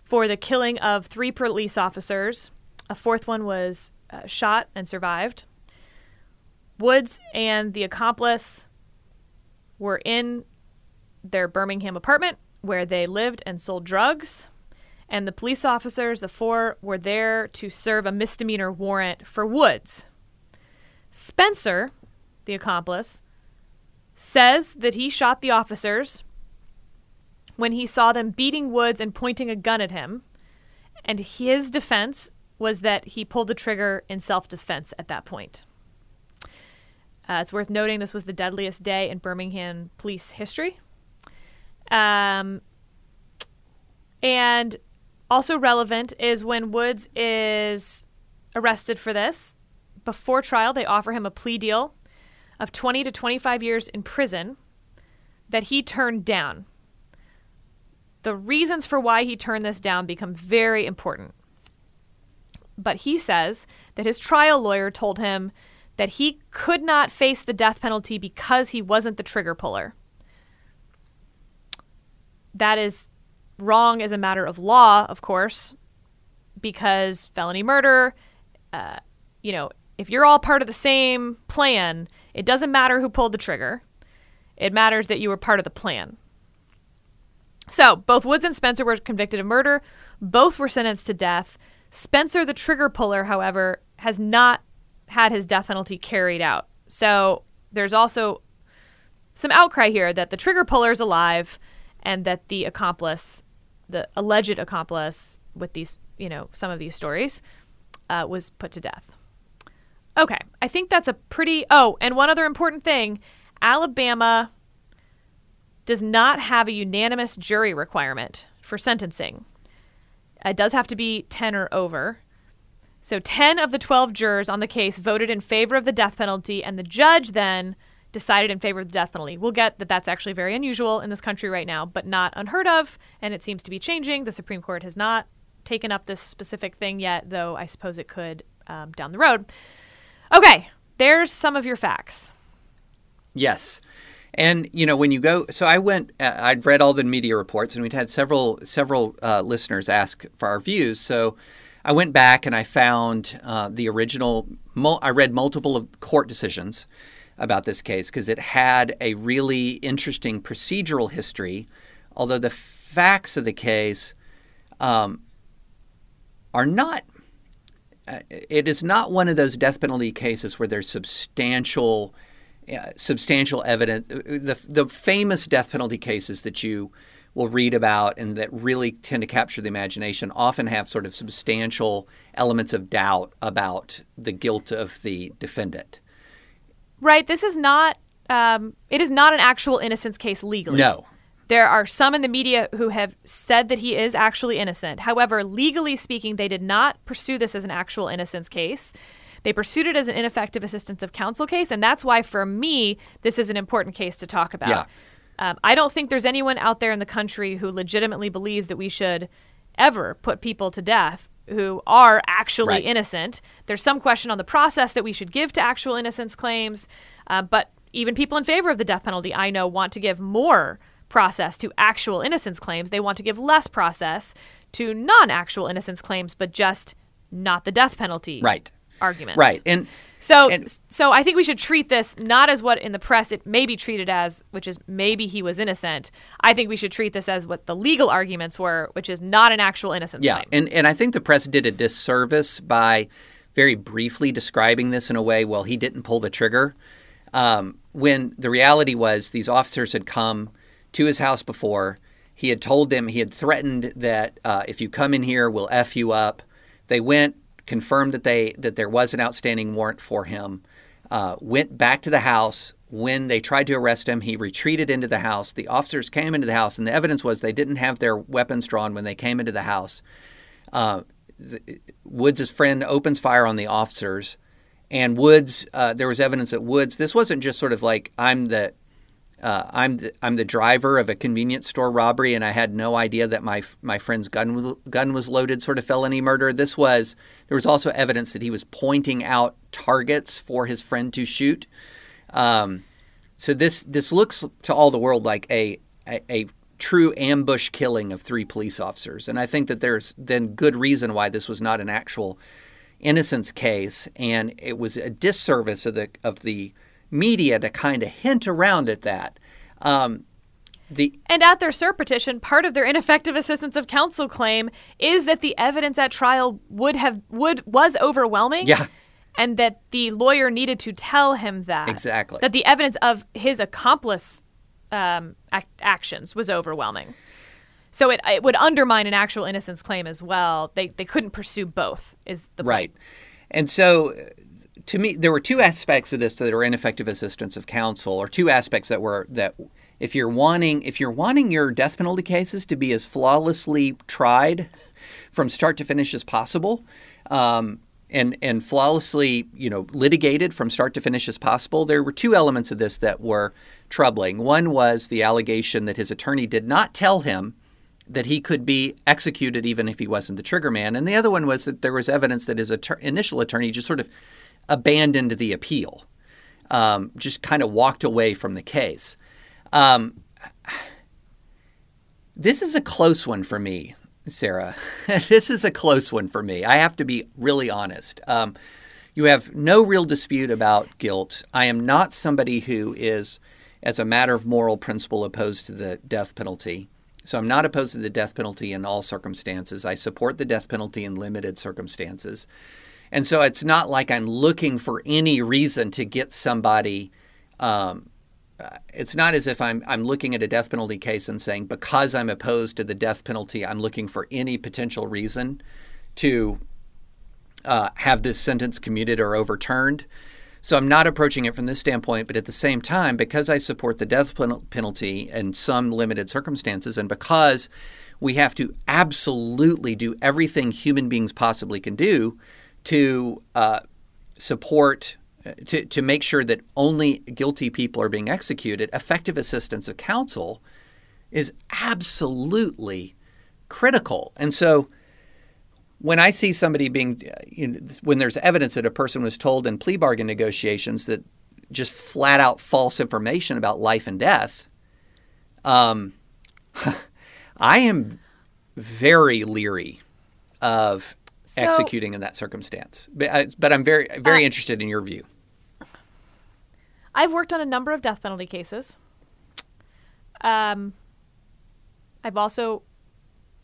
for the killing of three police officers. A fourth one was uh, shot and survived. Woods and the accomplice were in their Birmingham apartment where they lived and sold drugs. And the police officers, the four, were there to serve a misdemeanor warrant for Woods. Spencer, the accomplice, says that he shot the officers when he saw them beating Woods and pointing a gun at him. And his defense was that he pulled the trigger in self defense at that point. Uh, it's worth noting this was the deadliest day in Birmingham police history. Um, and also relevant is when Woods is arrested for this. Before trial, they offer him a plea deal of 20 to 25 years in prison that he turned down. The reasons for why he turned this down become very important. But he says that his trial lawyer told him that he could not face the death penalty because he wasn't the trigger puller. That is wrong as a matter of law, of course, because felony murder, uh, you know, if you're all part of the same plan, it doesn't matter who pulled the trigger. It matters that you were part of the plan. So, both Woods and Spencer were convicted of murder. Both were sentenced to death. Spencer, the trigger puller, however, has not had his death penalty carried out. So, there's also some outcry here that the trigger puller is alive and that the accomplice, the alleged accomplice with these, you know, some of these stories, uh, was put to death. Okay, I think that's a pretty. Oh, and one other important thing Alabama does not have a unanimous jury requirement for sentencing. It does have to be 10 or over. So 10 of the 12 jurors on the case voted in favor of the death penalty, and the judge then decided in favor of the death penalty. We'll get that that's actually very unusual in this country right now, but not unheard of, and it seems to be changing. The Supreme Court has not taken up this specific thing yet, though I suppose it could um, down the road. Okay, there's some of your facts. Yes. And you know when you go, so I went. Uh, I'd read all the media reports, and we'd had several several uh, listeners ask for our views. So I went back and I found uh, the original. Mul- I read multiple of court decisions about this case because it had a really interesting procedural history. Although the facts of the case um, are not it is not one of those death penalty cases where there's substantial uh, substantial evidence the the famous death penalty cases that you will read about and that really tend to capture the imagination often have sort of substantial elements of doubt about the guilt of the defendant Right. This is not. Um, it is not an actual innocence case legally. no There are some in the media who have said that he is actually innocent. However, legally speaking, they did not pursue this as an actual innocence case. They pursued it as an ineffective assistance of counsel case, and that's why, for me, this is an important case to talk about. Yeah. Um, I don't think there's anyone out there in the country who legitimately believes that we should ever put people to death who are actually Right. innocent. There's some question on the process that we should give to actual innocence claims, uh, but even people in favor of the death penalty, I know, want to give more process to actual innocence claims. They want to give less process to non actual innocence claims, but just not the death penalty Right. arguments. Right. And So, And- so I think we should treat this not as what in the press it may be treated as, which is maybe he was innocent. I think we should treat this as what the legal arguments were, which is not an actual innocence Yeah, claim. and and I think the press did a disservice by very briefly describing this in a way. Well, he didn't pull the trigger. Um, when the reality was, these officers had come to his house before. He had told them he had threatened that uh, if you come in here, we'll f you up. They went, confirmed that they that there was an outstanding warrant for him. Uh, went back to the house. When they tried to arrest him, he retreated into the house. The officers came into the house, and the evidence was they didn't have their weapons drawn when they came into the house. Uh, the, Woods' friend opens fire on the officers, and Woods. Uh, there was evidence that Woods. This wasn't just sort of like I'm the uh, I'm the, I'm the driver of a convenience store robbery, and I had no idea that my my friend's gun gun was loaded. Sort of felony murder. This was there was also evidence that he was pointing out targets for his friend to shoot. Um, so this this looks to all the world like a, a a true ambush killing of three police officers, and I think that there's then good reason why this was not an actual innocence case, and it was a disservice of the of the media to kind of hint around at that. Um, the And at their cert petition, part of their ineffective assistance of counsel claim is that the evidence at trial would have would was overwhelming. Yeah. And that the lawyer needed to tell him that. Exactly. That the evidence of his accomplice um, ac- actions was overwhelming. So it, it would undermine an actual innocence claim as well. They, they couldn't pursue both, is the right. point. Right. And so to me there were two aspects of this that are ineffective assistance of counsel or two aspects that were that if you're wanting if you're wanting your death penalty cases to be as flawlessly tried from start to finish as possible um, and and flawlessly you know litigated from start to finish as possible there were two elements of this that were troubling one was the allegation that his attorney did not tell him that he could be executed even if he wasn't the trigger man. And the other one was that there was evidence that his atter- initial attorney just sort of abandoned the appeal, um, just kind of walked away from the case. Um, this is a close one for me, Sarah. this is a close one for me. I have to be really honest. Um, you have no real dispute about guilt. I am not somebody who is, as a matter of moral principle, opposed to the death penalty. So I'm not opposed to the death penalty in all circumstances. I support the death penalty in limited circumstances. And so it's not like I'm looking for any reason to get somebody. Um, uh, it's not as if I'm I'm looking at a death penalty case and saying because I'm opposed to the death penalty, I'm looking for any potential reason to uh, have this sentence commuted or overturned. So I'm not approaching it from this standpoint, but at the same time, because I support the death penalty in some limited circumstances, and because we have to absolutely do everything human beings possibly can do to uh, support, uh, to, to make sure that only guilty people are being executed, effective assistance of counsel is absolutely critical. And so when I see somebody being, uh, you know, when there's evidence that a person was told in plea bargain negotiations that just flat out false information about life and death, um, I am very leery of So- executing in that circumstance. But, I, but I'm very, very Uh, interested in your view. I've worked on a number of death penalty cases. Um, I've also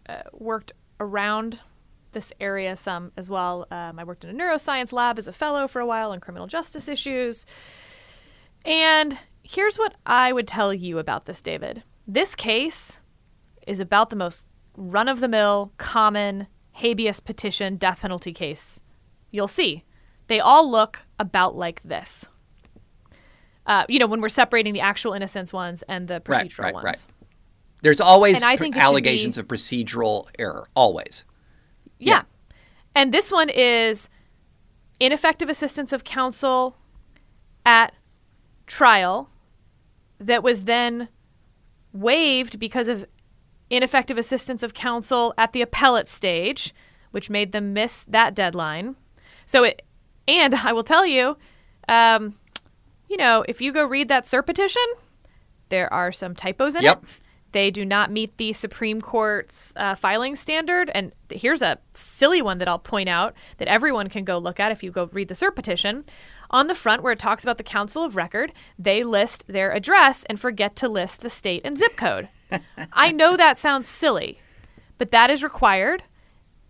uh, worked around this area some as well. Um, I worked in a neuroscience lab as a fellow for a while on criminal justice issues. And here's what I would tell you about this, David. This case is about the most run of the mill, common habeas petition death penalty case you'll see. They all look about like this. Uh, you know, when we're separating the actual innocence ones and the procedural right, ones. right. There's always pr- allegations be- of procedural error. Always. Yeah. And this one is ineffective assistance of counsel at trial that was then waived because of ineffective assistance of counsel at the appellate stage, which made them miss that deadline. So it, and I will tell you, um, you know, if you go read that cert petition, there are some typos in Yep. it. They do not meet the Supreme Court's uh, filing standard. And here's a silly one that I'll point out that everyone can go look at if you go read the cert petition. On the front, where it talks about the Counsel of Record, they list their address and forget to list the state and zip code. I know that sounds silly, but that is required.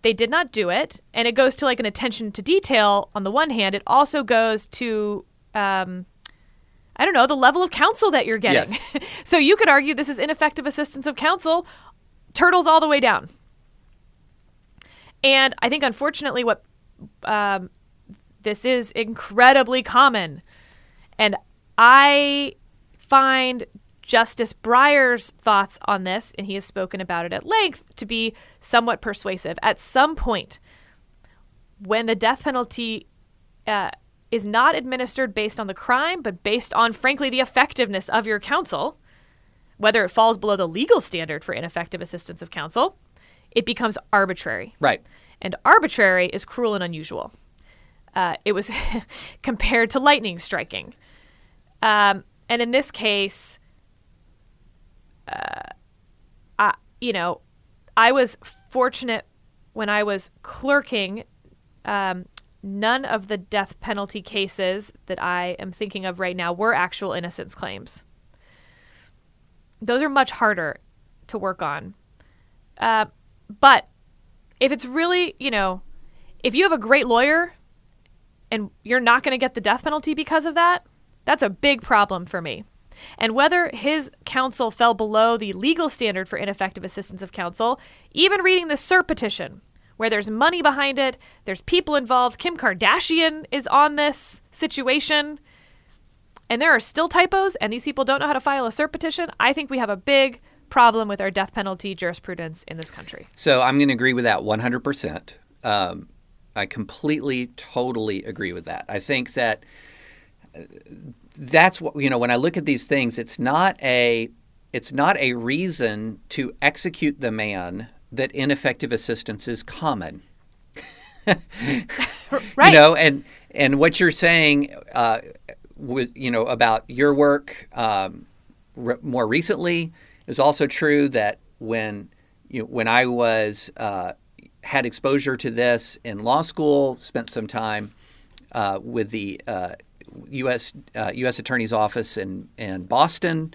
They did not do it. And it goes to like an attention to detail on the one hand. It also goes to, um, I don't know, the level of counsel that you're getting. Yes. so you could argue this is ineffective assistance of counsel, turtles all the way down. And I think, unfortunately, what um, this is incredibly common. And I find Justice Breyer's thoughts on this, and he has spoken about it at length, to be somewhat persuasive. At some point, when the death penalty uh, is not administered based on the crime, but based on, frankly, the effectiveness of your counsel, whether it falls below the legal standard for ineffective assistance of counsel, it becomes arbitrary. Right. And arbitrary is cruel and unusual. Uh, it was compared to lightning striking. Um, and in this case, uh, I, you know, I was fortunate when I was clerking. Um, none of the death penalty cases that I am thinking of right now were actual innocence claims. Those are much harder to work on. Uh, but if it's really, you know, if you have a great lawyer and you're not going to get the death penalty because of that, that's a big problem for me. And whether his counsel fell below the legal standard for ineffective assistance of counsel, even reading the cert petition, where there's money behind it, there's people involved, Kim Kardashian is on this situation, and there are still typos, and these people don't know how to file a cert petition, I think we have a big problem with our death penalty jurisprudence in this country. So I'm going to agree with that 100%. Um, I completely, totally agree with that. I think that uh, that's what you know. When I look at these things, it's not a it's not a reason to execute the man that ineffective assistance is common. Right. You know, and and what you're saying, uh, with you know about your work um, re- more recently is also true. That when you know, when I was uh, had exposure to this in law school, spent some time uh, with the uh, U.S. Uh, U.S. Attorney's Office in in Boston.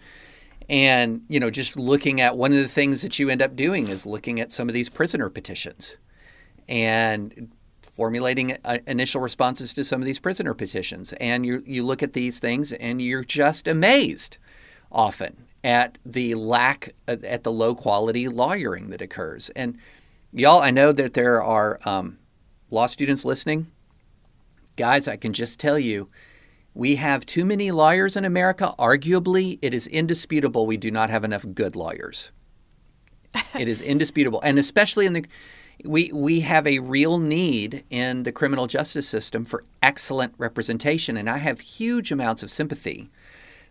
And you know, just looking at one of the things that you end up doing is looking at some of these prisoner petitions, and formulating uh, initial responses to some of these prisoner petitions. And you you look at these things and you're just amazed often at the lack uh, at the low quality lawyering that occurs. And y'all, I know that there are um, law students listening. Guys, I can just tell you, we have too many lawyers in America. Arguably, it is indisputable we do not have enough good lawyers. it is indisputable, and especially in the we we have a real need in the criminal justice system for excellent representation, and I have huge amounts of sympathy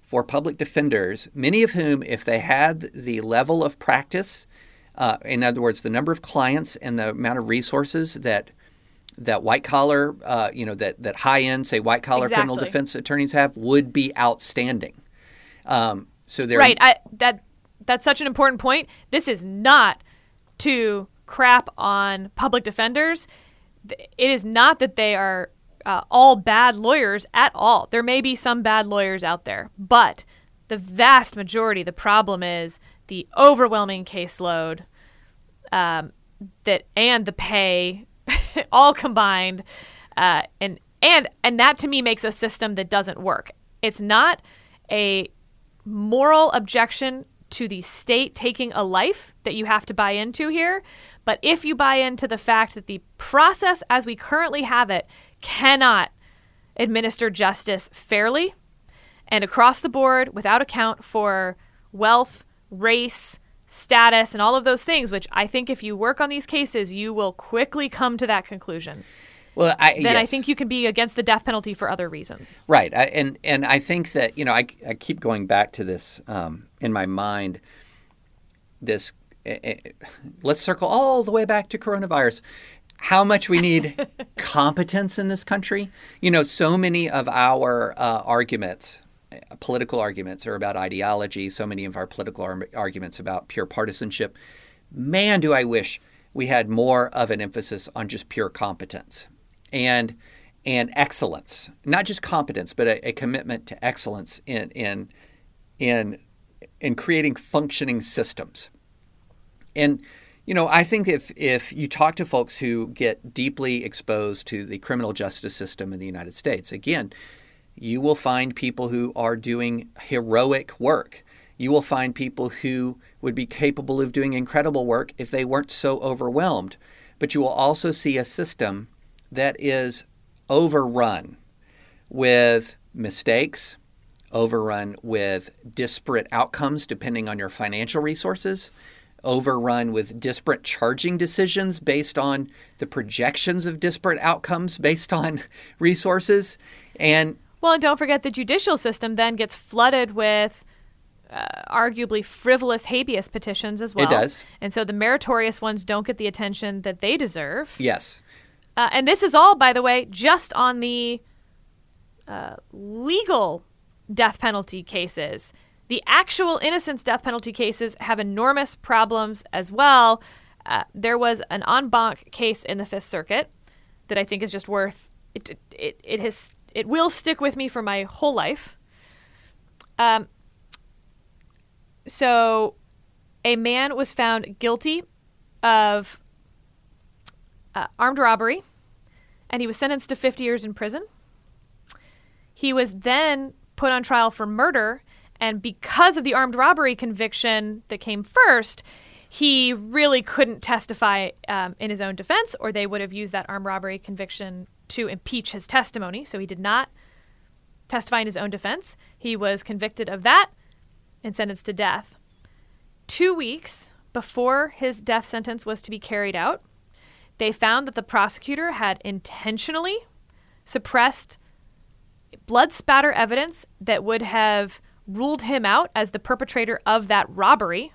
for public defenders, many of whom, if they had the level of practice, uh, in other words, the number of clients and the amount of resources that that white collar, uh, you know, that that high end, say white collar criminal defense attorneys have, would be outstanding. Um, so they're Right. I, that that's such an important point. This is not to crap on public defenders. It is not that they are uh, all bad lawyers at all. There may be some bad lawyers out there, but the vast majority, the problem is the overwhelming caseload um, that and the pay all combined uh, and and and that to me makes a system that doesn't work. It's not a moral objection to the state taking a life that you have to buy into here but if you buy into the fact that the process as we currently have it cannot administer justice fairly and across the board without account for wealth, race, status and all of those things, which I think if you work on these cases, you will quickly come to that conclusion. Well, I, Then I think you can be against the death penalty for other reasons. Right, I, and and I think that you know I, I keep going back to this um, in my mind. This, eh, let's circle all the way back to coronavirus. How much we need competence in this country? You know, so many of our uh, arguments, political arguments, are about ideology. So many of our political ar- arguments about pure partisanship. Man, do I wish we had more of an emphasis on just pure competence and and excellence, not just competence, but a, a commitment to excellence in in in in creating functioning systems. And you know, I think if if you talk to folks who get deeply exposed to the criminal justice system in the United States, again, you will find people who are doing heroic work. You will find people who would be capable of doing incredible work if they weren't so overwhelmed. But you will also see a system that is overrun with mistakes, overrun with disparate outcomes depending on your financial resources, overrun with disparate charging decisions based on the projections of disparate outcomes based on resources. And Well, and don't forget the judicial system then gets flooded with uh, arguably frivolous habeas petitions as well. It does. And so the meritorious ones don't get the attention that they deserve. yes, Uh, and this is all, by the way, just on the uh, legal death penalty cases. The actual innocence death penalty cases have enormous problems as well. Uh, there was an en banc case in the Fifth Circuit that I think is just worth it. It, it has it will stick with me for my whole life. Um, so, a man was found guilty of uh, armed robbery, and he was sentenced to 50 years in prison. He was then put on trial for murder, and because of the armed robbery conviction that came first, he really couldn't testify um, in his own defense, or they would have used that armed robbery conviction to impeach his testimony. So he did not testify in his own defense. He was convicted of that and sentenced to death. Two weeks before his death sentence was to be carried out, they found that the prosecutor had intentionally suppressed blood spatter evidence that would have ruled him out as the perpetrator of that robbery.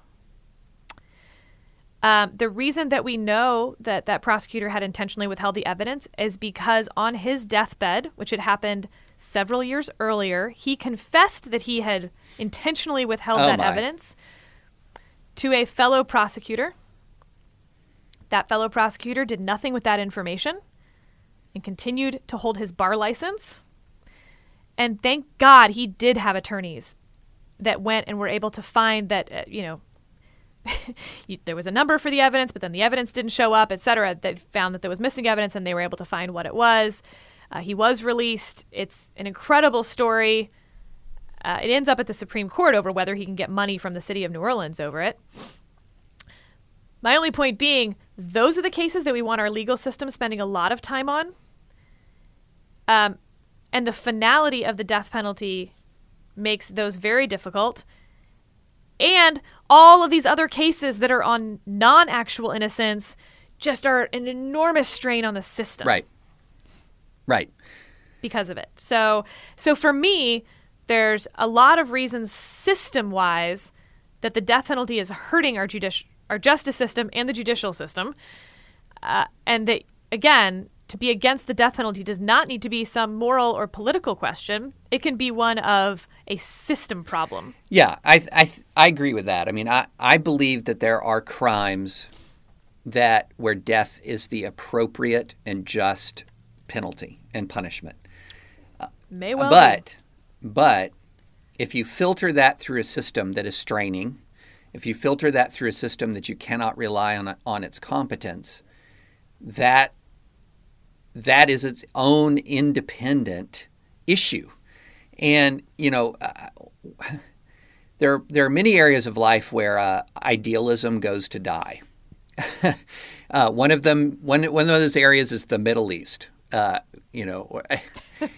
Um, the reason that we know that that prosecutor had intentionally withheld the evidence is because on his deathbed, which had happened several years earlier, he confessed that he had intentionally withheld Oh that my. evidence to a fellow prosecutor. That fellow prosecutor did nothing with that information and continued to hold his bar license. And thank God he did have attorneys that went and were able to find that, uh, you know, you, there was a number for the evidence, but then the evidence didn't show up, et cetera. They found that there was missing evidence and they were able to find what it was. Uh, he was released. It's an incredible story. Uh, it ends up at the Supreme Court over whether he can get money from the city of New Orleans over it. My only point being, those are the cases that we want our legal system spending a lot of time on. Um, and the finality of the death penalty makes those very difficult. And all of these other cases that are on non actual innocence just are an enormous strain on the system right, right. because of it. So so for me, there's a lot of reasons system wise that the death penalty is hurting our judici- our justice system and the judicial system. Uh, and that again, to be against the death penalty does not need to be some moral or political question. It can be one of a system problem. Yeah, I, I, I agree with that. I mean, I, I believe that there are crimes that where death is the appropriate and just penalty and punishment. Uh, may well be. but, but if you filter that through a system that is straining, if you filter that through a system that you cannot rely on on its competence, that that is its own independent issue. And you know, uh, there there are many areas of life where uh, idealism goes to die. uh, one of them, one one of those areas is the Middle East. Uh, you know,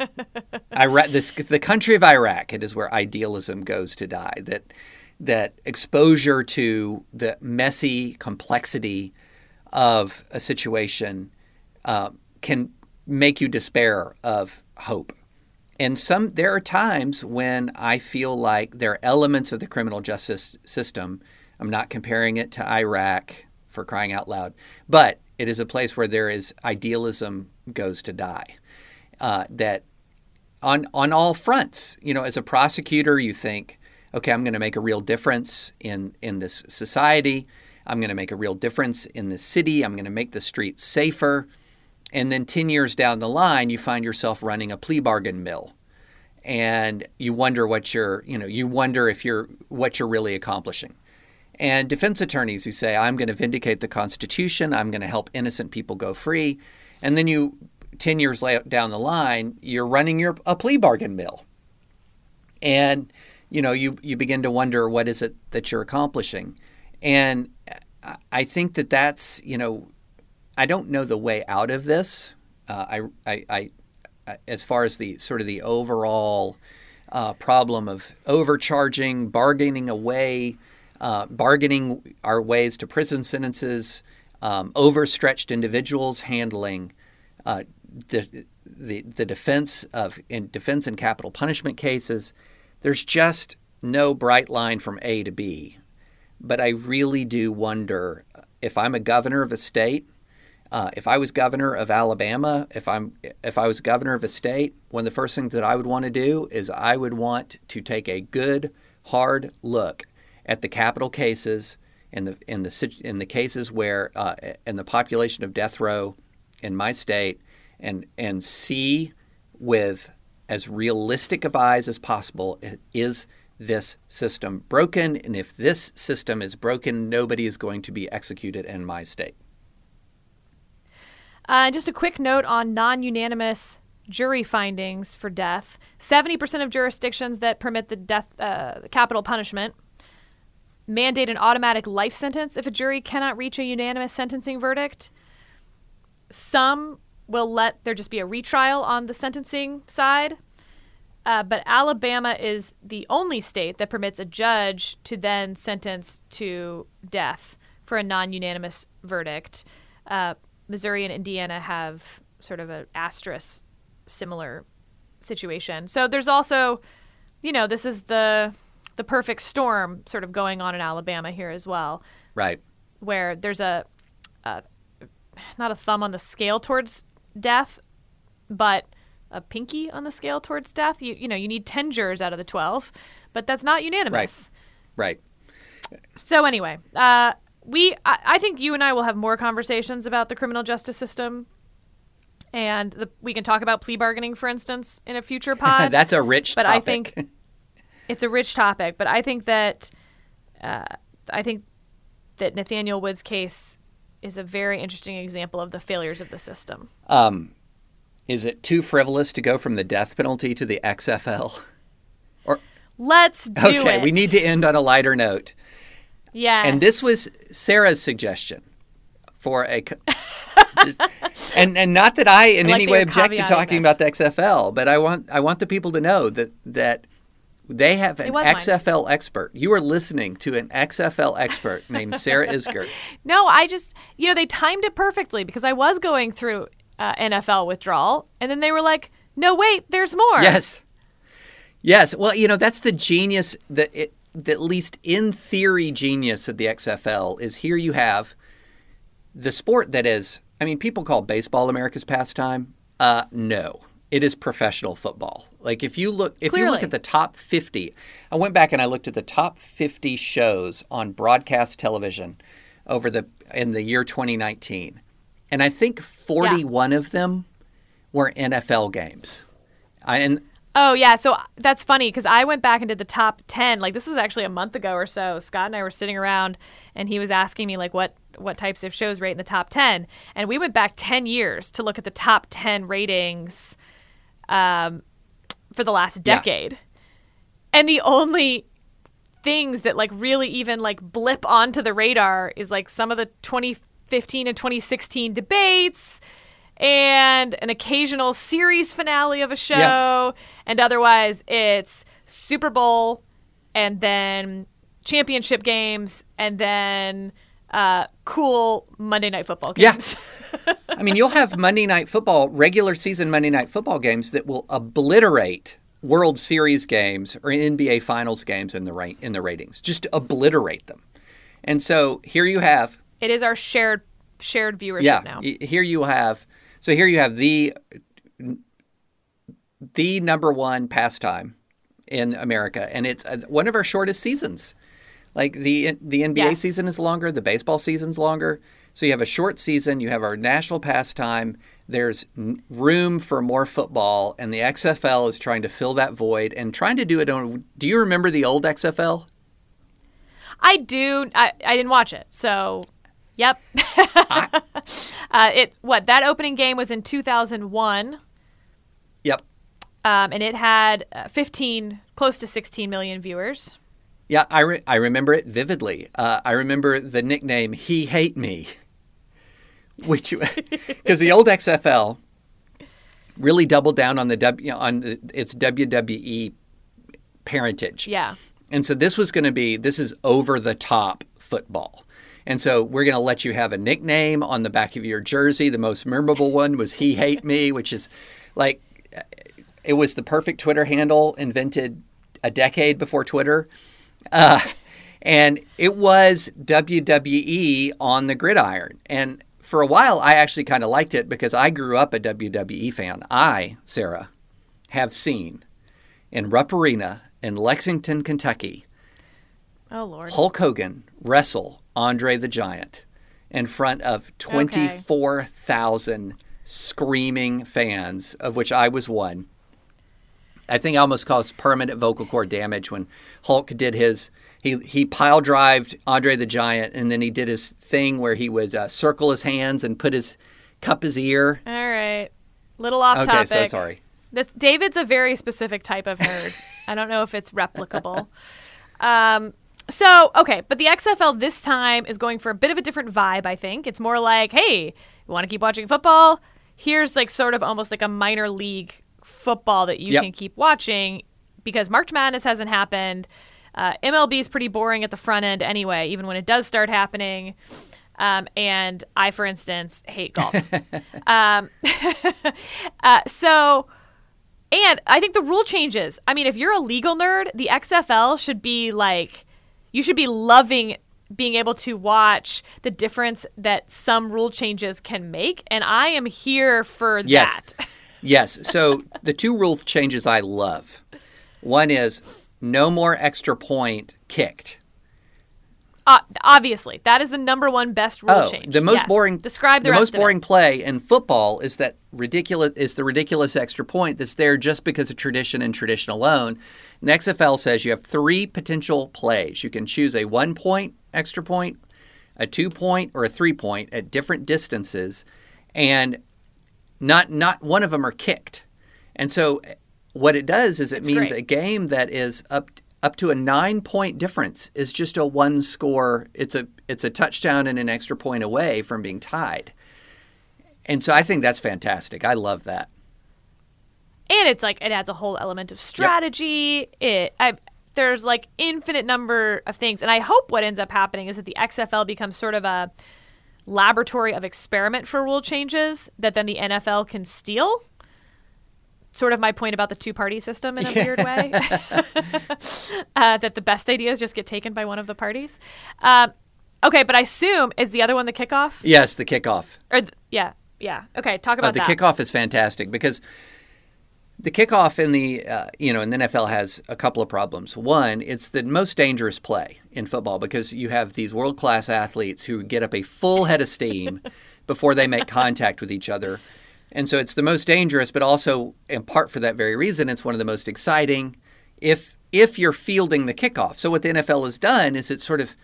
Iraq, this the country of Iraq. It is where idealism goes to die. That that exposure to the messy complexity of a situation uh, can make you despair of hope. And some there are times when I feel like there are elements of the criminal justice system. I'm not comparing it to Iraq for crying out loud, but it is a place where there is idealism goes to die. Uh, that on on all fronts, you know, as a prosecutor, you think, okay, I'm going to make a real difference in in this society. I'm going to make a real difference in the city. I'm going to make the streets safer. And then 10 years down the line, you find yourself running a plea bargain mill. And you wonder what you're, you know, you wonder if you're what you're really accomplishing. And defense attorneys who say, I'm going to vindicate the Constitution, I'm going to help innocent people go free. And then you, 10 years down the line, you're running your, a plea bargain mill. And, you know, you, you begin to wonder what is it that you're accomplishing. And I think that that's, you know, I don't know the way out of this. Uh, I, I, I, as far as the sort of the overall uh, problem of overcharging, bargaining away, uh, bargaining our ways to prison sentences, um, overstretched individuals handling uh, the, the, the defense of in defense and capital punishment cases. There's just no bright line from A to B. But I really do wonder if I'm a governor of a state uh, if I was governor of Alabama, if I'm if I was governor of a state, one of the first things that I would want to do is I would want to take a good hard look at the capital cases and the in the in the cases where uh, in the population of death row in my state and and see with as realistic of eyes as possible is this system broken? And if this system is broken nobody is going to be executed in my state uh, just a quick note on non unanimous jury findings for death 70% of jurisdictions that permit the death uh, capital punishment mandate an automatic life sentence if a jury cannot reach a unanimous sentencing verdict. Some will let there just be a retrial on the sentencing side. Uh, but Alabama is the only state that permits a judge to then sentence to death for a non unanimous verdict. Uh, Missouri and Indiana have sort of an asterisk similar situation. So there's also, you know, this is the the perfect storm sort of going on in Alabama here as well. Right. Where there's a, a not a thumb on the scale towards death, but a pinky on the scale towards death. You you know, you need 10 jurors out of the 12, but that's not unanimous. Right. Right. So anyway, uh, we I, I, think you and I will have more conversations about the criminal justice system. And the, we can talk about plea bargaining, for instance, in a future pod. That's a rich but topic. I think it's a rich topic. But I think that uh, I think that Nathaniel Woods' case is a very interesting example of the failures of the system. Um, is it too frivolous to go from the death penalty to the XFL? Or let's do okay, it. Okay, we need to end on a lighter note. Yeah. And this was Sarah's suggestion for a. just, and and not that I in I like any way object to talking about the XFL, but I want I want the people to know that that they have an XFL mine. expert. You are listening to an XFL expert named Sarah Isgur. No, I just you know they timed it perfectly because I was going through uh, NFL withdrawal, and then they were like, "No, wait, there's more." Yes. Yes, well, you know that's the genius that it, at least in theory genius of the XFL is here you have the sport that is I mean people call baseball America's pastime. Uh, no. It is professional football. Like if you look if Clearly. you look at the top 50. I went back and I looked at the top 50 shows on broadcast television over the in the year 2019. And I think 41 yeah. of them were NFL games. I, and Oh yeah, so that's funny because I went back and did the top ten. Like this was actually a month ago or so. Scott and I were sitting around, and he was asking me like what what types of shows rate in the top ten, and we went back ten years to look at the top ten ratings, um, for the last decade, yeah. and the only things that like really even like blip onto the radar is like some of the 2015 and 2016 debates and an occasional series finale of a show, yeah. and otherwise it's Super Bowl and then championship games and then uh, cool Monday Night Football games. Yeah. I mean, you'll have Monday Night Football, regular season Monday Night Football games that will obliterate World Series games or NBA Finals games in the ra- in the ratings. Just obliterate them. And so here you have it is our shared shared viewership yeah, now. here you have so here you have the the number one pastime in America, and it's uh, one of our shortest seasons. Like the the NBA Yes. season is longer, the baseball season's longer. So you have a short season, you have our national pastime. There's room for more football, and the XFL is trying to fill that void and trying to do it on. Do you remember the old XFL? I do. I, I didn't watch it, so yep. uh, it what that opening game was in 2001, Yep. um, and it had uh, 15, close to 16 million viewers. Yeah, I, re- I remember it vividly. Uh, I remember the nickname "He Hate Me," which because the old XFL really doubled down on the W on its WWE parentage. Yeah. And so this was going to be this is over the top football. And so we're going to let you have a nickname on the back of your jersey. The most memorable one was "He Hate Me," which is like it was the perfect Twitter handle invented a decade before Twitter. Uh, and it was WWE on the gridiron. And for a while, I actually kind of liked it because I grew up a WWE fan. I, Sarah, have seen in Rupp Arena in Lexington, Kentucky, Oh Lord. Hulk Hogan wrestle Andre the Giant in front of 24,000 screaming fans, of which I was one. I think I almost caused permanent vocal cord damage when Hulk did his. He, he pile drived Andre the Giant, and then he did his thing where he would uh, circle his hands and put his cup his ear. All right. Little off Okay, topic. so sorry. This David's a very specific type of nerd. I don't know if it's replicable. Um, so okay, but the XFL this time is going for a bit of a different vibe. I think it's more like, hey, you want to keep watching football? Here's like sort of almost like a minor league football that you Yep. can keep watching because March Madness hasn't happened. Uh, MLB is pretty boring at the front end anyway, even when it does start happening. Um, and I, for instance, hate golf. um, uh, so, and I think the rule changes. I mean, if you're a legal nerd, the XFL should be like, you should be loving being able to watch the difference that some rule changes can make. And I am here for Yes. that. Yes. So the two rule changes I love. One is no more extra point kicked. Uh, obviously, that is the number one best rule Oh, change. the most Yes. boring. Describe the, the rest most of it. boring play in football is that ridiculous is the ridiculous extra point that's there just because of tradition and tradition alone. And XFL says you have three potential plays. You can choose a one point extra point, a two point, or a three point at different distances, and not not one of them are kicked. And so what it does is it means great. a game that is up up to a nine point difference is just a one score. It's a it's a touchdown and an extra point away from being tied. And so I think that's fantastic. I love that. and it's like it adds a whole element of strategy. It I there's like infinite number of things, and I hope what ends up happening is that the XFL becomes sort of a laboratory of experiment for rule changes that then the NFL can steal. Sort of my point about the two-party system in a weird way, uh, that the best ideas just get taken by one of the parties. Um, okay, but I assume is the other one the kickoff Yes, the kickoff. or th- yeah, yeah. Okay, talk Uh, about the that. kickoff is fantastic because the kickoff in the uh, you know in the NFL has a couple of problems. One, it's the most dangerous play in football because you have these world class athletes who get up a full head of steam before they make contact with each other, and so it's the most dangerous. But also, in part for that very reason, it's one of the most exciting. If if you're fielding the kickoff, so what the NFL has done is it sort of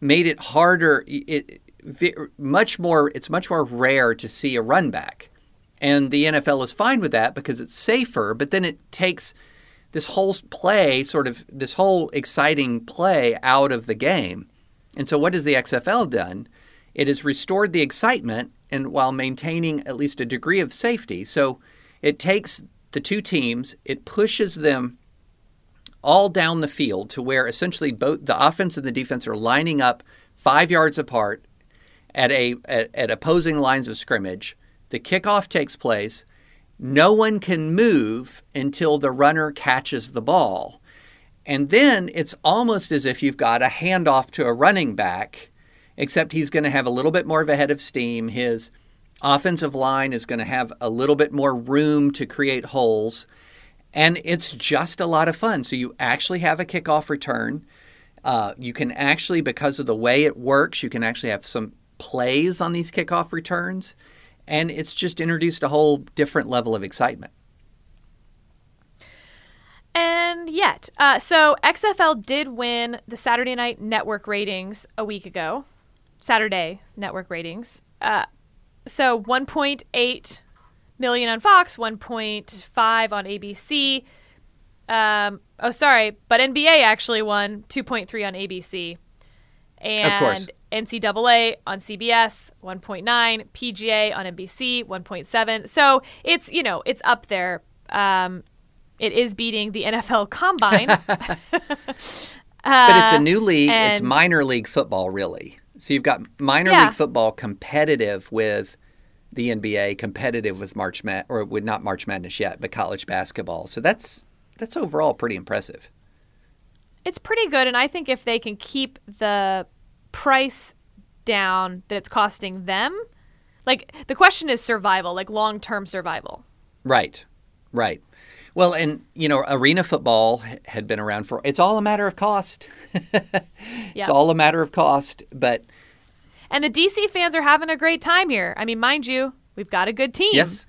made it harder. It, much more. It's much more rare to see a run back. And the NFL is fine with that because it's safer, but then it takes this whole play, sort of this whole exciting play out of the game. And so, what has the XFL done? It has restored the excitement and while maintaining at least a degree of safety. So, it takes the two teams, it pushes them all down the field to where essentially both the offense and the defense are lining up five yards apart at a at, at opposing lines of scrimmage. The kickoff takes place. No one can move until the runner catches the ball. And then it's almost as if you've got a handoff to a running back, except he's going to have a little bit more of a head of steam. His offensive line is going to have a little bit more room to create holes. And it's just a lot of fun. So you actually have a kickoff return. Uh, you can actually, because of the way it works, you can actually have some plays on these kickoff returns. And it's just introduced a whole different level of excitement. And yet, uh, so XFL did win the Saturday Night Network ratings a week ago. Saturday Network ratings. Uh, so 1.8 million on Fox, 1.5 on ABC. Um, oh, sorry, but NBA actually won 2.3 on ABC. And NCAA on CBS, 1.9, PGA on NBC, 1.7. So it's, you know, it's up there. Um, it is beating the NFL Combine. uh, but it's a new league. It's minor league football, really. So you've got minor Yeah. league football competitive with the NBA, competitive with March Mad or with not March Madness yet, but college basketball. So that's that's overall pretty impressive. it's pretty good and i think if they can keep the price down that it's costing them like the question is survival like long-term survival Right, right. Well, and you know, arena football had been around for. It's all a matter of cost. Yeah. It's all a matter of cost, but and the dc fans are having a great time here i mean mind you we've got a good team yes,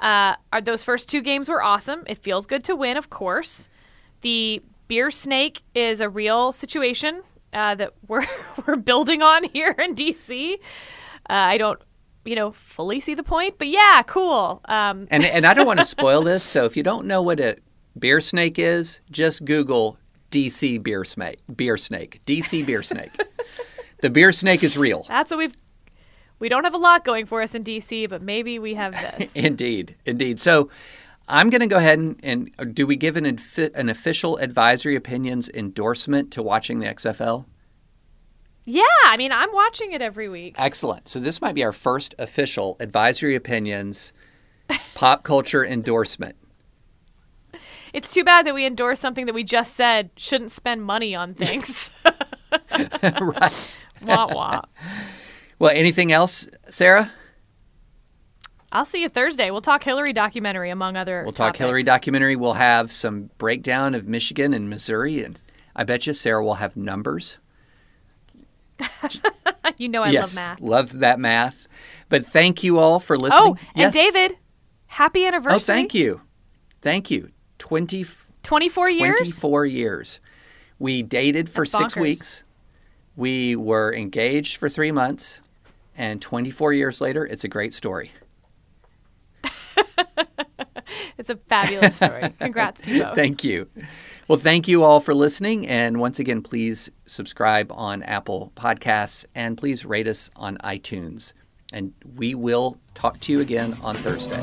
uh, are those first two games were awesome it feels good to win of course the beer snake is a real situation uh, that we're we're building on here in dc uh, i don't you know fully see the point but yeah cool um, and and I don't want to spoil this. So if you don't know what a beer snake is, just Google DC beer snake. Beer snake. DC beer snake. the beer snake is real. That's what we've. We don't have a lot going for us in DC, but maybe we have this. Indeed, indeed. So I'm going to go ahead and, and do we give an an official advisory opinions endorsement to watching the XFL? Yeah, I mean, I'm watching it every week. Excellent. So this might be our first official advisory opinions pop culture endorsement. It's too bad that we endorse something that we just said shouldn't spend money on things. right. wah wah. Well, anything else, Sarah? I'll see you Thursday. We'll talk Hillary documentary, among other. We'll talk Hillary documentary. We'll have some breakdown of Michigan and Missouri, and I bet you Sarah will have numbers. you know I yes, love math. love that math. But thank you all for oh, listening. Oh, yes. and David, happy oh, anniversary. Oh, thank you, thank you. 20, 24 years. 24 years. We dated for six weeks. We were engaged for three months, and 24 years later, it's a great story. It's a fabulous story. Congrats to you both. Thank you. Well, thank you all for listening. And once again, please subscribe on Apple Podcasts and please rate us on iTunes. And we will talk to you again on Thursday.